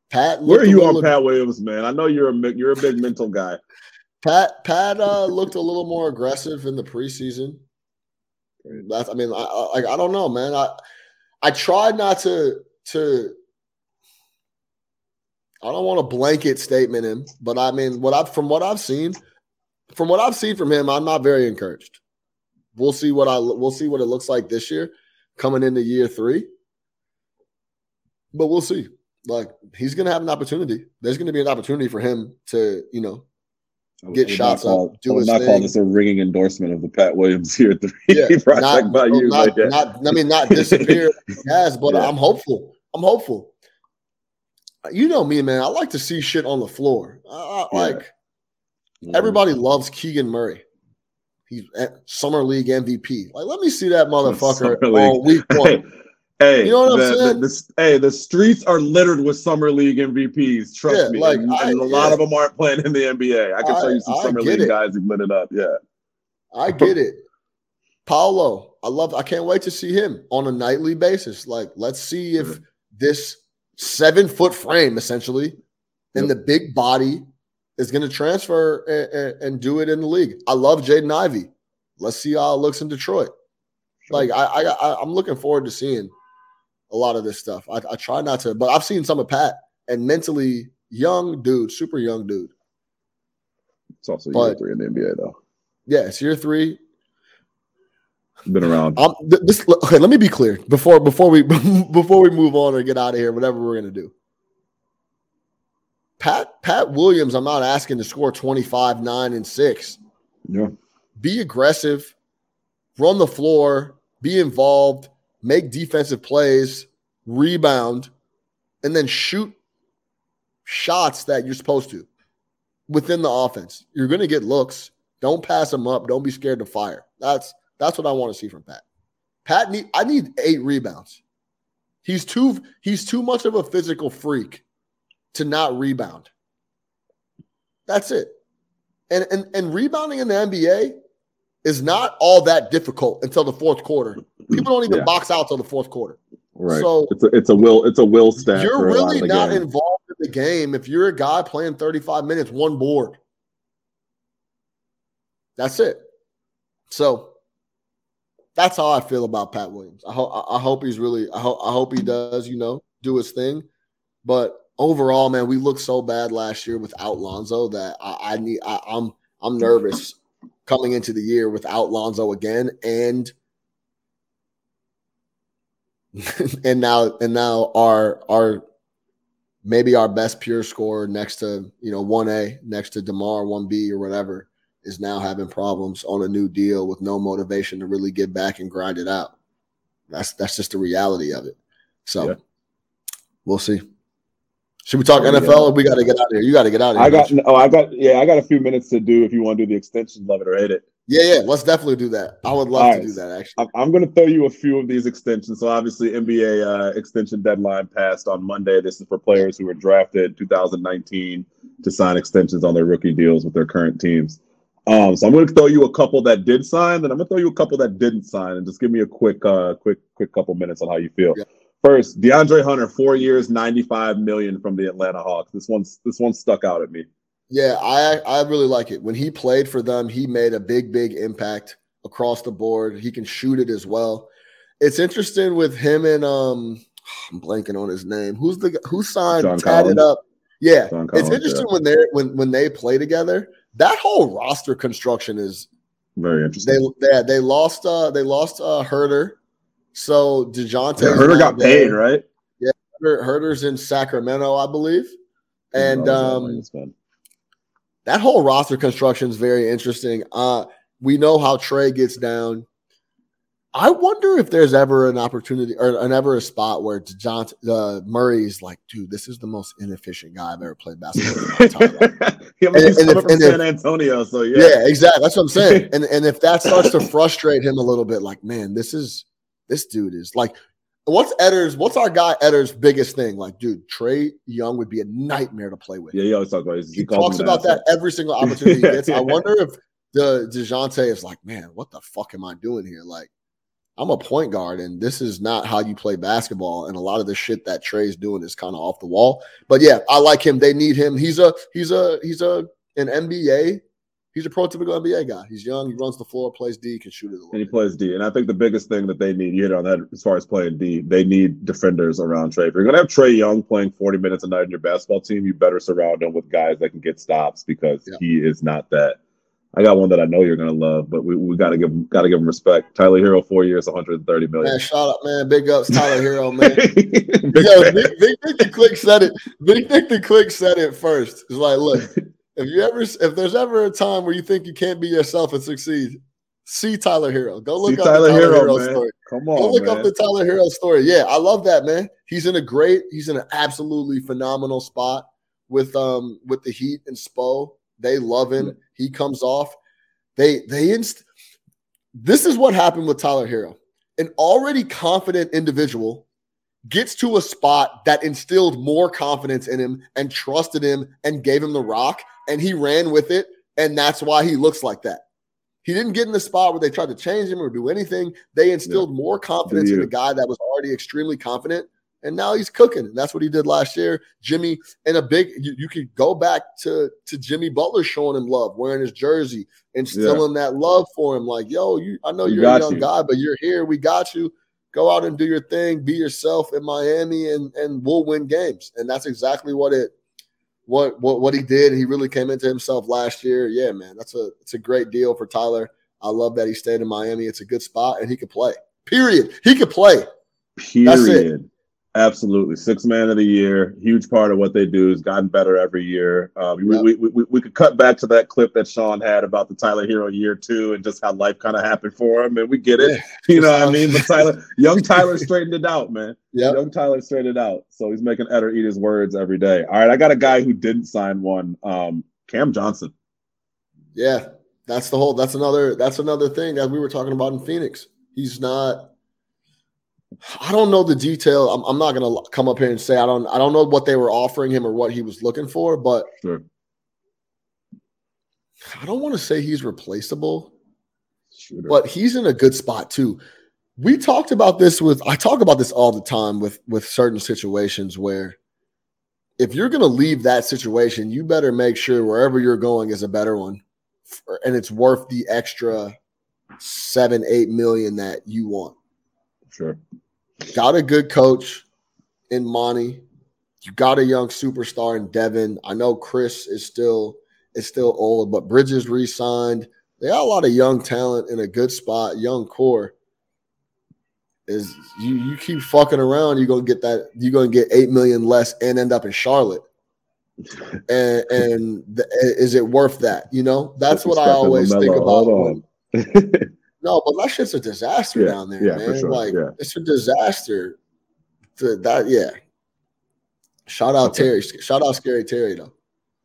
Pat, Where are you on Pat Williams, man? I know you're a you're a big mental guy. Pat Pat uh, looked a little more aggressive in the preseason. That's I mean I, I like I don't know, man. I I tried not to to. I don't want a blanket statement him, but I mean what I from what I've seen, from what I've seen from him, I'm not very encouraged. We'll see what I we'll see what it looks like this year, coming into year three. But we'll see. Like he's gonna have an opportunity. There's gonna be an opportunity for him to, you know, Get shots call, up, do I would his not call thing. this a ringing endorsement of the Pat Williams here at the yeah, project not, by you. not, not, I mean, not disappear as, but Yeah. I'm hopeful. I'm hopeful. You know me, man. I like to see shit on the floor. I, I- Yeah. Like mm-hmm. everybody loves Keegan Murray. He's at summer league MVP. Like, let me see that motherfucker on week Hey, one. hey, You know what I'm saying? The, the- hey, the streets are littered with summer league MVPs. Trust Yeah, me, like, and, I- and a lot yeah. of them aren't playing in the NBA. I can I- show you some I summer league it. guys who've lit it up. Yeah, I get it. Paolo, I love. I can't wait to see him on a nightly basis. Like, let's see if mm-hmm. this seven foot frame, essentially, and the big body is going to transfer and, and do it in the league. I love Jaden Ivey. Let's see how it looks in Detroit. Like, I, I, I, I'm looking forward to seeing a lot of this stuff. I, I try not to, but I've seen some of Pat and mentally young dude, super young dude. it's also But- year three in the NBA though. Yeah, it's year three. Been around. Um, th- this. Okay, let me be clear before before we before we move on or get out of here. Whatever we're gonna do. Pat Pat Williams, I'm not asking to score 25, 9, and 6. Yeah, Be aggressive, run the floor, be involved, make defensive plays, rebound, and then shoot shots that you're supposed to within the offense. You're gonna get looks. Don't pass them up. Don't be scared to fire. That's that's what I want to see from Pat. Pat need I need eight rebounds. He's too he's too much of a physical freak to not rebound. That's it. And and and rebounding in the NBA is not all that difficult until the fourth quarter. People don't even Yeah. box out till the fourth quarter. right. So- it's a it's a will it's a will stat. You're for a lot really not game. involved in the game if you're a guy playing 35 minutes, one board. That's it. So that's how I feel about Pat Williams. I hope I hope he's really I hope I hope he does, you know, do his thing. But overall, man, we looked so bad last year without Lonzo that I, I need I, I'm I'm nervous coming into the year without Lonzo again and and now and now our our maybe our best pure scorer next to you know one A next to DeMar one B or whatever is now having problems on a new deal with no motivation to really get back and grind it out. That's that's just the reality of it. So Yeah. we'll see. Should we talk NFL? yeah. We got to get out of here. You got to get out of here. I got oh, I got yeah, I got a few minutes to do if you want to do the extension, love it or hate it. yeah, yeah. Let's definitely do that. I would love All to right. do that. Actually, I'm, I'm going to throw you a few of these extensions. So obviously, NBA uh, extension deadline passed on Monday. This is for players who were drafted 2019 to sign extensions on their rookie deals with their current teams. Um, so I'm going to throw you a couple that did sign, then I'm going to throw you a couple that didn't sign, and just give me a quick, uh, quick, quick couple minutes on how you feel. Yeah. First, De'Andre Hunter, four years, 95 million from the Atlanta Hawks. This one's this one stuck out at me. yeah, I I really like it. When he played for them, he made a big, big impact across the board. He can shoot it as well. It's interesting with him and um, I'm blanking on his name. Who's the who signed John tatted Collins. up? Yeah, John it's interesting yeah. when they're when when they play together. That whole roster construction is Very interesting. they they lost uh they lost uh Huerter, so Dejounte Yeah, Huerter got paid, right? Yeah. Huerter's in Sacramento, I believe, and That um money to spend. that whole roster construction is very interesting. Uh, we know how Trae gets down. I wonder if there's ever an opportunity or an ever a spot where John uh, Murray's like, dude, this is the most inefficient guy I've ever played basketball. in my entire yeah, And- and if- from and if- San Antonio, so yeah. yeah. exactly. That's what I'm saying. And and if that starts to frustrate him a little bit, like, man, this is this dude is like, what's Edder's? What's our guy Edder's biggest thing? Like, dude, Trae Young would be a nightmare to play with. Yeah, he always talks about. He, he talks about that asshole. every single opportunity he gets. I wonder if the Dejounte is like, man, what the fuck am I doing here? Like, I'm a point guard, and this is not how you play basketball. And a lot of the shit that Trae's doing is kind of off the wall. But yeah, I like him. They need him. He's a he's a he's a an NBA. He's a prototypical NBA guy. He's young. He runs the floor, plays D, can shoot it. And he bit. plays D. And I think the biggest thing that they need, you hit on that as far as playing D, they need defenders around Trae. If you're going to have Trae Young playing 40 minutes a night in your basketball team, you better surround him with guys that can get stops because Yeah. he is not that. I got one that I know you're going to love, but we, we got to give him got to give him respect. Tyler Herro, four years, 130 million. Man, shout out, man. Big ups, Tyler Herro, man. Big Yo. Big, Big Nick the Quick said it. Big Nick the Quick said it first. It's like, look, if you ever, if there's ever a time where you think you can't be yourself and succeed, see Tyler Herro. Go look See up Tyler the Tyler Herro, Herro, story. Come Go on, look man. up the Tyler Herro story. Yeah, I love that, man. He's in a great, he's in an absolutely phenomenal spot with um with the Heat and Spo. They love him. He comes off. They they inst. This is what happened with Tyler Herro. An already confident individual gets to a spot that instilled more confidence in him and trusted him and gave him the rock, and he ran with it, and that's why he looks like that. He didn't get in the spot where they tried to change him or do anything. They instilled more confidence in the guy that was already extremely confident, and now he's cooking. And that's what he did last year. Jimmy, and a big, you, you could go back to to Jimmy Butler showing him love, wearing his jersey, instilling that love for him. Like, yo, you, I know We you're a young you. guy, but you're here. We got you. Go out and do your thing. Be yourself in Miami, and and we'll win games. And that's exactly what it what what what he did. He really came into himself last year. Yeah, man, that's a it's a great deal for Tyler. I love that he stayed in Miami. It's a good spot, and he could play. Period. He could play. Period. Absolutely. Six man of the year. Huge part of what they do has gotten better every year. Um, we- Yep. we, we, we, we could cut back to that clip that Sean had about the Tyler Herro year two and just how life kind of happened for him. And we get it. You know what I mean? But Tyler, young Tyler straightened it out, man. Yep. Young Tyler straightened it out. So he's making Eder eat his words every day. All right. I got a guy who didn't sign one. Um, Cam Johnson. Yeah, that's the whole. That's another. That's another thing that we were talking about in Phoenix. He's not. I don't know the detail. I'm, I'm not gonna come up here and say I don't. I don't know what they were offering him or what he was looking for, but Sure. I don't want to say he's replaceable. Shooter. but he's in a good spot too. We talked about this with I talk about this all the time with with certain situations where if you're going to leave that situation, you better make sure wherever you're going is a better one, for- and it's worth the extra seven eight million that you want. Sure. Got a good coach in Monty. You got a young superstar in Devin. I know Chris is still is still old, but Bridges re-signed. They got a lot of young talent in a good spot, young core. Is you you keep fucking around, you're gonna get that you're gonna get eight million less and end up in Charlotte. and and the, is it worth that? You know, that's what I always think about. When, no, but that shit's a disaster Yeah, down there, yeah, man. sure, Like yeah. it's a disaster. To that, yeah. Shout out Okay. Terry. Shout out Scary Terry though.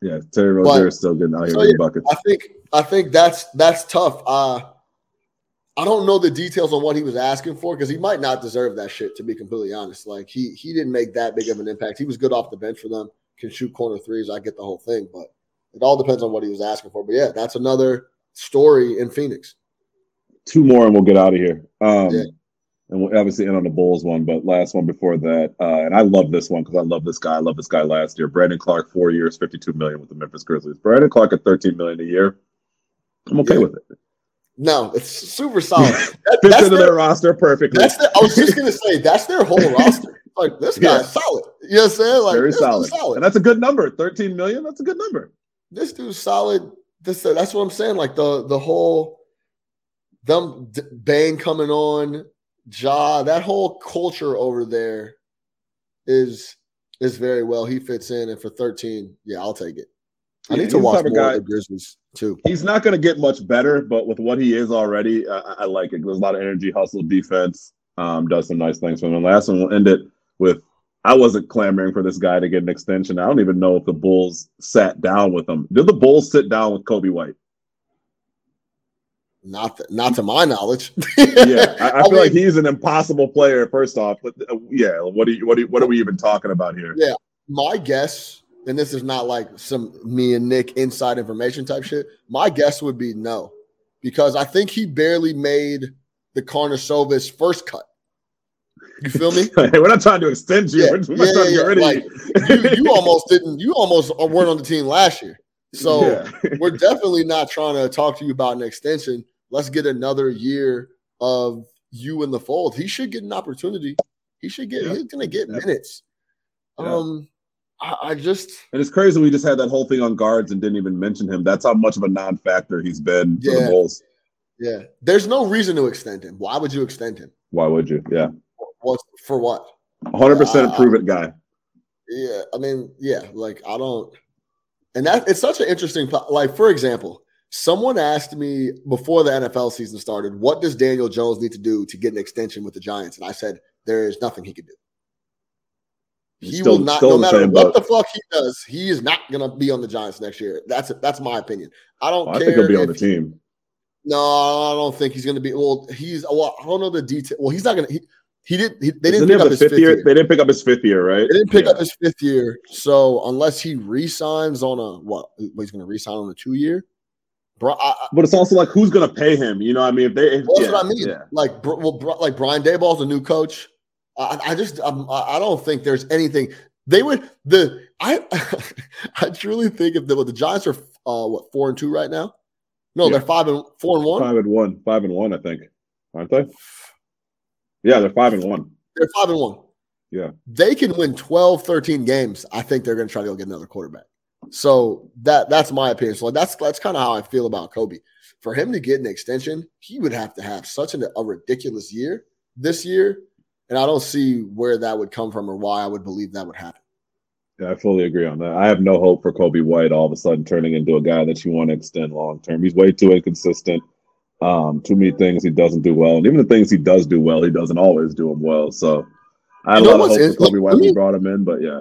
yeah, Terry Rozier is still getting out here so, with yeah, buckets. I think I think that's that's tough. Uh I don't know the details on what he was asking for because he might not deserve that shit. To be completely honest, like he he didn't make that big of an impact. He was good off the bench for them, can shoot corner threes. I get the whole thing, but it all depends on what he was asking for. But yeah, that's another story in Phoenix. Two more and we'll get out of here. Um, Yeah. And we'll obviously end on the Bulls one, but last one before that. Uh, and I love this one because I love this guy. I love this guy last year. Brandon Clarke, four years, 52 million with the Memphis Grizzlies. Brandon Clarke at 13 million a year. I'm okay Yeah. with it. No, it's super solid. That- Fits that's into their, their roster perfectly. that's their, I was just gonna say that's their whole roster. Like this guy's Yeah. solid. You know what I'm saying? Like Very solid. solid. And that's a good number. 13 million. That's a good number. this dude's solid. This that's what I'm saying. Like the the whole them D- Bane coming on, Ja, that whole culture over there is is very well. He fits in, and for 13, yeah, I'll take it. I Yeah, need to watch more guy- of the Grizzlies too. He's not going to get much better, but with what he is already, I, I like it. There's a lot of energy, hustle, defense. Um, does some nice things for him. And last one, we'll end it with I wasn't clamoring for this guy to get an extension. I don't even know if the Bulls sat down with him. Did the Bulls sit down with Coby White? Not not to my knowledge. Yeah, I, I feel mean, like he's an impossible player. First off, but uh, yeah, what do you, what do you, what are we even talking about here? Yeah. my guess, and this is not like some me and Nick inside information type shit. My guess would be no, because I think he barely made the Karnisovas first cut. You feel me? Hey, we're not trying to extend you. Yeah, we're, we're yeah, trying to yeah, get rid of like, you. you, you almost didn't. You almost weren't on the team last year, so Yeah. we're definitely not trying to talk to you about an extension. Let's get another year of you in the fold. He should get an opportunity. He should get. Yeah. He's gonna get Yeah. minutes. Yeah. Um, I, I just And it's crazy we just had that whole thing on guards and didn't even mention him. That's how much of a non-factor he's been for the. Bulls. yeah. There's no reason to extend him. Why would you extend him? Why would you? Yeah, What for? What? 100 percent Uh, prove it guy. Yeah, I mean, yeah, like I don't, and that it's such an interesting. Like for example, someone asked me before the NFL season started, "What does Daniel Jones need to do to get an extension with the Giants?" And I said, "There is nothing he can do. He Still- will not, no matter what boat. the fuck he does, he is not gonna be on the Giants next year. That's that's my opinion. I don't Oh, I think he'll be on the team. No, I don't think he's gonna be. Well, he's. Well, I don't know the detail. Well, he's not gonna. He, he did. He, they didn't Isn't pick up his fifth year? year. They didn't pick up his fifth year, right? They didn't pick Yeah. up his fifth year. So unless he re-signs on a what? He's going to re-sign on a two-year. Bro, I, But it's also like who's going to pay him? You know, what I mean, if they, if, that's yeah, what I mean. yeah. Like, bro, well, bro, like Brian Daboll's a new coach. I, I just, I'm, I don't think there's anything they would. The I, I truly think if the, the Giants are uh, what four and two right now. No, Yeah. they're five and four and one. five and one, five and one, I think, aren't they? Yeah, they're five and one. They're five and one. Yeah. They can win 12, 13 games. I think they're going to try to go get another quarterback. So that that's my opinion. So that's that's kind of how I feel about Coby. For him to get an extension, he would have to have such an, a ridiculous year this year, and I don't see where that would come from or why I would believe that would happen. Yeah, I fully agree on that. I have no hope for Coby White all of a sudden turning into a guy that you want to extend long term. He's way too inconsistent. Um, too many things he doesn't do well, and even the things he does do well, he doesn't always do them well. So I had You a lot of hope in- for Coby like, White when we brought him in, but yeah,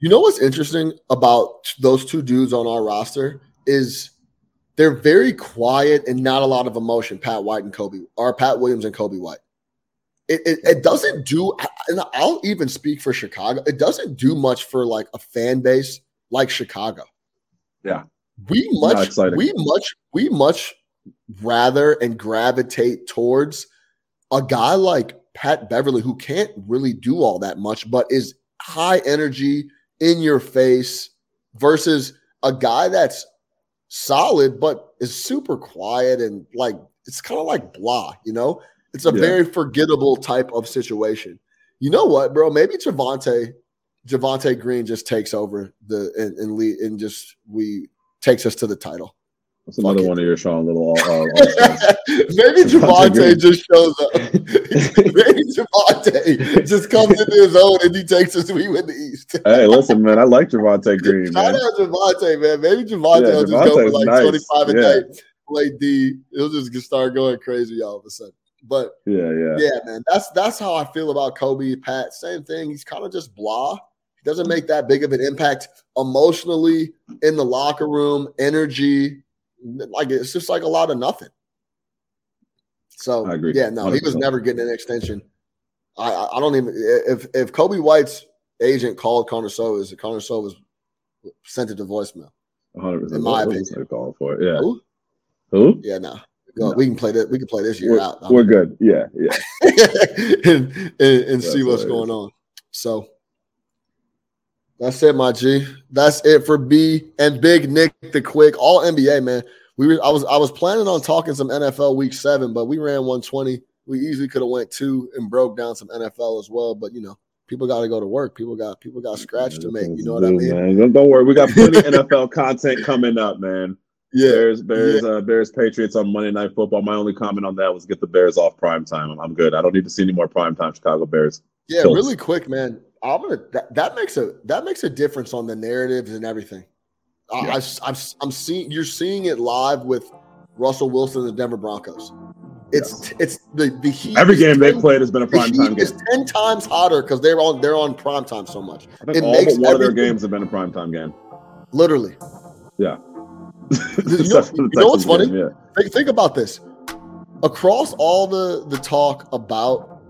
You know what's interesting about those two dudes on our roster is they're very quiet and not a lot of emotion. Pat White and Coby, or Pat Williams and Coby White. It, it, it doesn't do, and I'll even speak for Chicago. It doesn't do much for like a fan base like Chicago. Yeah. we much, we much, we much rather and gravitate towards a guy like Pat Beverley who can't really do all that much, but is high energy, in your face, versus a guy that's solid but is super quiet and like it's kind of like blah, you know? It's a Yeah. very forgettable type of situation. You know what, bro? Maybe Javonte, Javonte Green just takes over the and and, lead, and just we takes us to the title. That's another one of your Sean Little. Uh, Maybe Javonte just shows up. Maybe Javonte just comes into his own and he takes us. We win the East. hey, listen, man. I like Javonte Green, Shout man. out Javonte, man. Maybe Javonte Yeah, will just go for like nice. 25 a Yeah. day, play D. He'll just start going crazy all of a sudden. But Yeah, yeah. yeah, man, that's that's how I feel about Coby. Pat, same thing. He's kind of just blah. He doesn't make that big of an impact emotionally in the locker room, energy. Like it's just like a lot of nothing. So I agree. yeah, no, he was never getting an extension. I I don't even if if Coby White's agent called Karnisovas, Connor Sovas sent it to voicemail. 100. percent In my What was opinion. Calling for it? Yeah. Who? Who? Yeah, no. Go, No. We can play that. We can play this year We're, out. we're good. Yeah, yeah. and, and, and see what's going on. So that's it, my G. That's it for B and Big Nick the Quick. All NBA, man. We were I was I was planning on talking some NFL week seven, but we ran 120. We easily could have went two and broke down some NFL as well. But you know, people got to go to work. People got people got scratch to make. You know what I mean? Man. Don't- worry. We got plenty NFL content coming up, man. Yeah. Bears, Bears, uh, Bears, Patriots on Monday Night Football. My only comment on that was get the Bears off prime time. I'm, I'm good. I don't need to see any more prime time Chicago Bears. Yeah, really quick, man. I'm gonna that, that makes a that makes a difference on the narratives and everything. I, Yeah. I, am I'm seeing you're seeing it live with Russell Wilson and the Denver Broncos. It's it's the the heat. Every game they've played has been a prime time game. game. ten times hotter because they're on they're on prime time so much. I think it all makes but one of their games have been a prime time game. Literally, Yeah. know- for the you know what's funny? game, Yeah. think, think about this. Across all the the talk about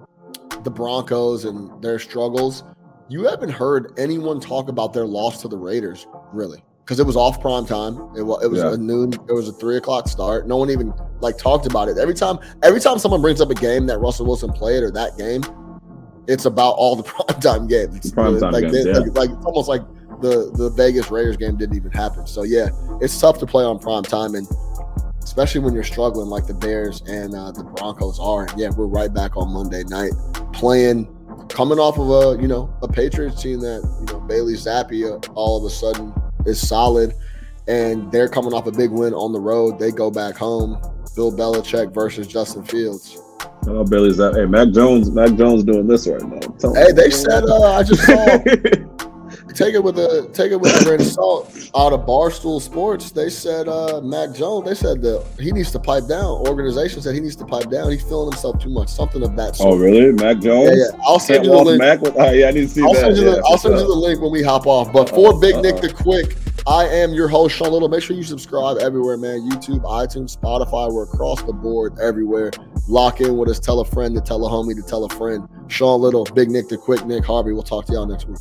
the Broncos and their struggles, you haven't heard anyone talk about their loss to the Raiders, really, because it was off prime time. It was it was Yeah. a noon. It was a three o'clock start. No one even like talked about it. Every time every time someone brings up a game that Russell Wilson played or that game, it's about all the prime time games. It's Primetime like, games, they- yeah. like, like it's almost like the the Vegas Raiders game didn't even happen. So yeah, it's tough to play on prime time and especially when you're struggling like the Bears and uh, the Broncos are. And yeah, we're right back on Monday night playing, coming off of a you know a Patriots team that you know Bailey Zappe uh, all of a sudden is solid, and they're coming off a big win on the road. They go back home. Bill Belichick versus Justin Fields. Oh, Billy's that. Hey, Mac Jones. Mac Jones doing this right now. Hey, they said uh, I just saw take it with a take it with a grain of salt out of Barstool Sports. They said uh, Mac Jones. They said that he needs to pipe down. Organization said he needs to pipe down. He's feeling himself too much. Something of that sort. oh, really? Mac Jones? Yeah, yeah. I'll send Can't you the link. Mac with, oh, yeah, I need to see I'll that. send you yeah, the I'll send you the link when we hop off. But for Uh-oh, Big Nick uh-oh. the Quick, I am your host, Sean Little. Make sure you subscribe everywhere, man. YouTube, iTunes, Spotify. We're across the board everywhere. Lock in with us. Tell a friend to tell a homie to tell a friend. Sean Little, Big Nick the Quick, Nick Harvey. We'll talk to y'all next week.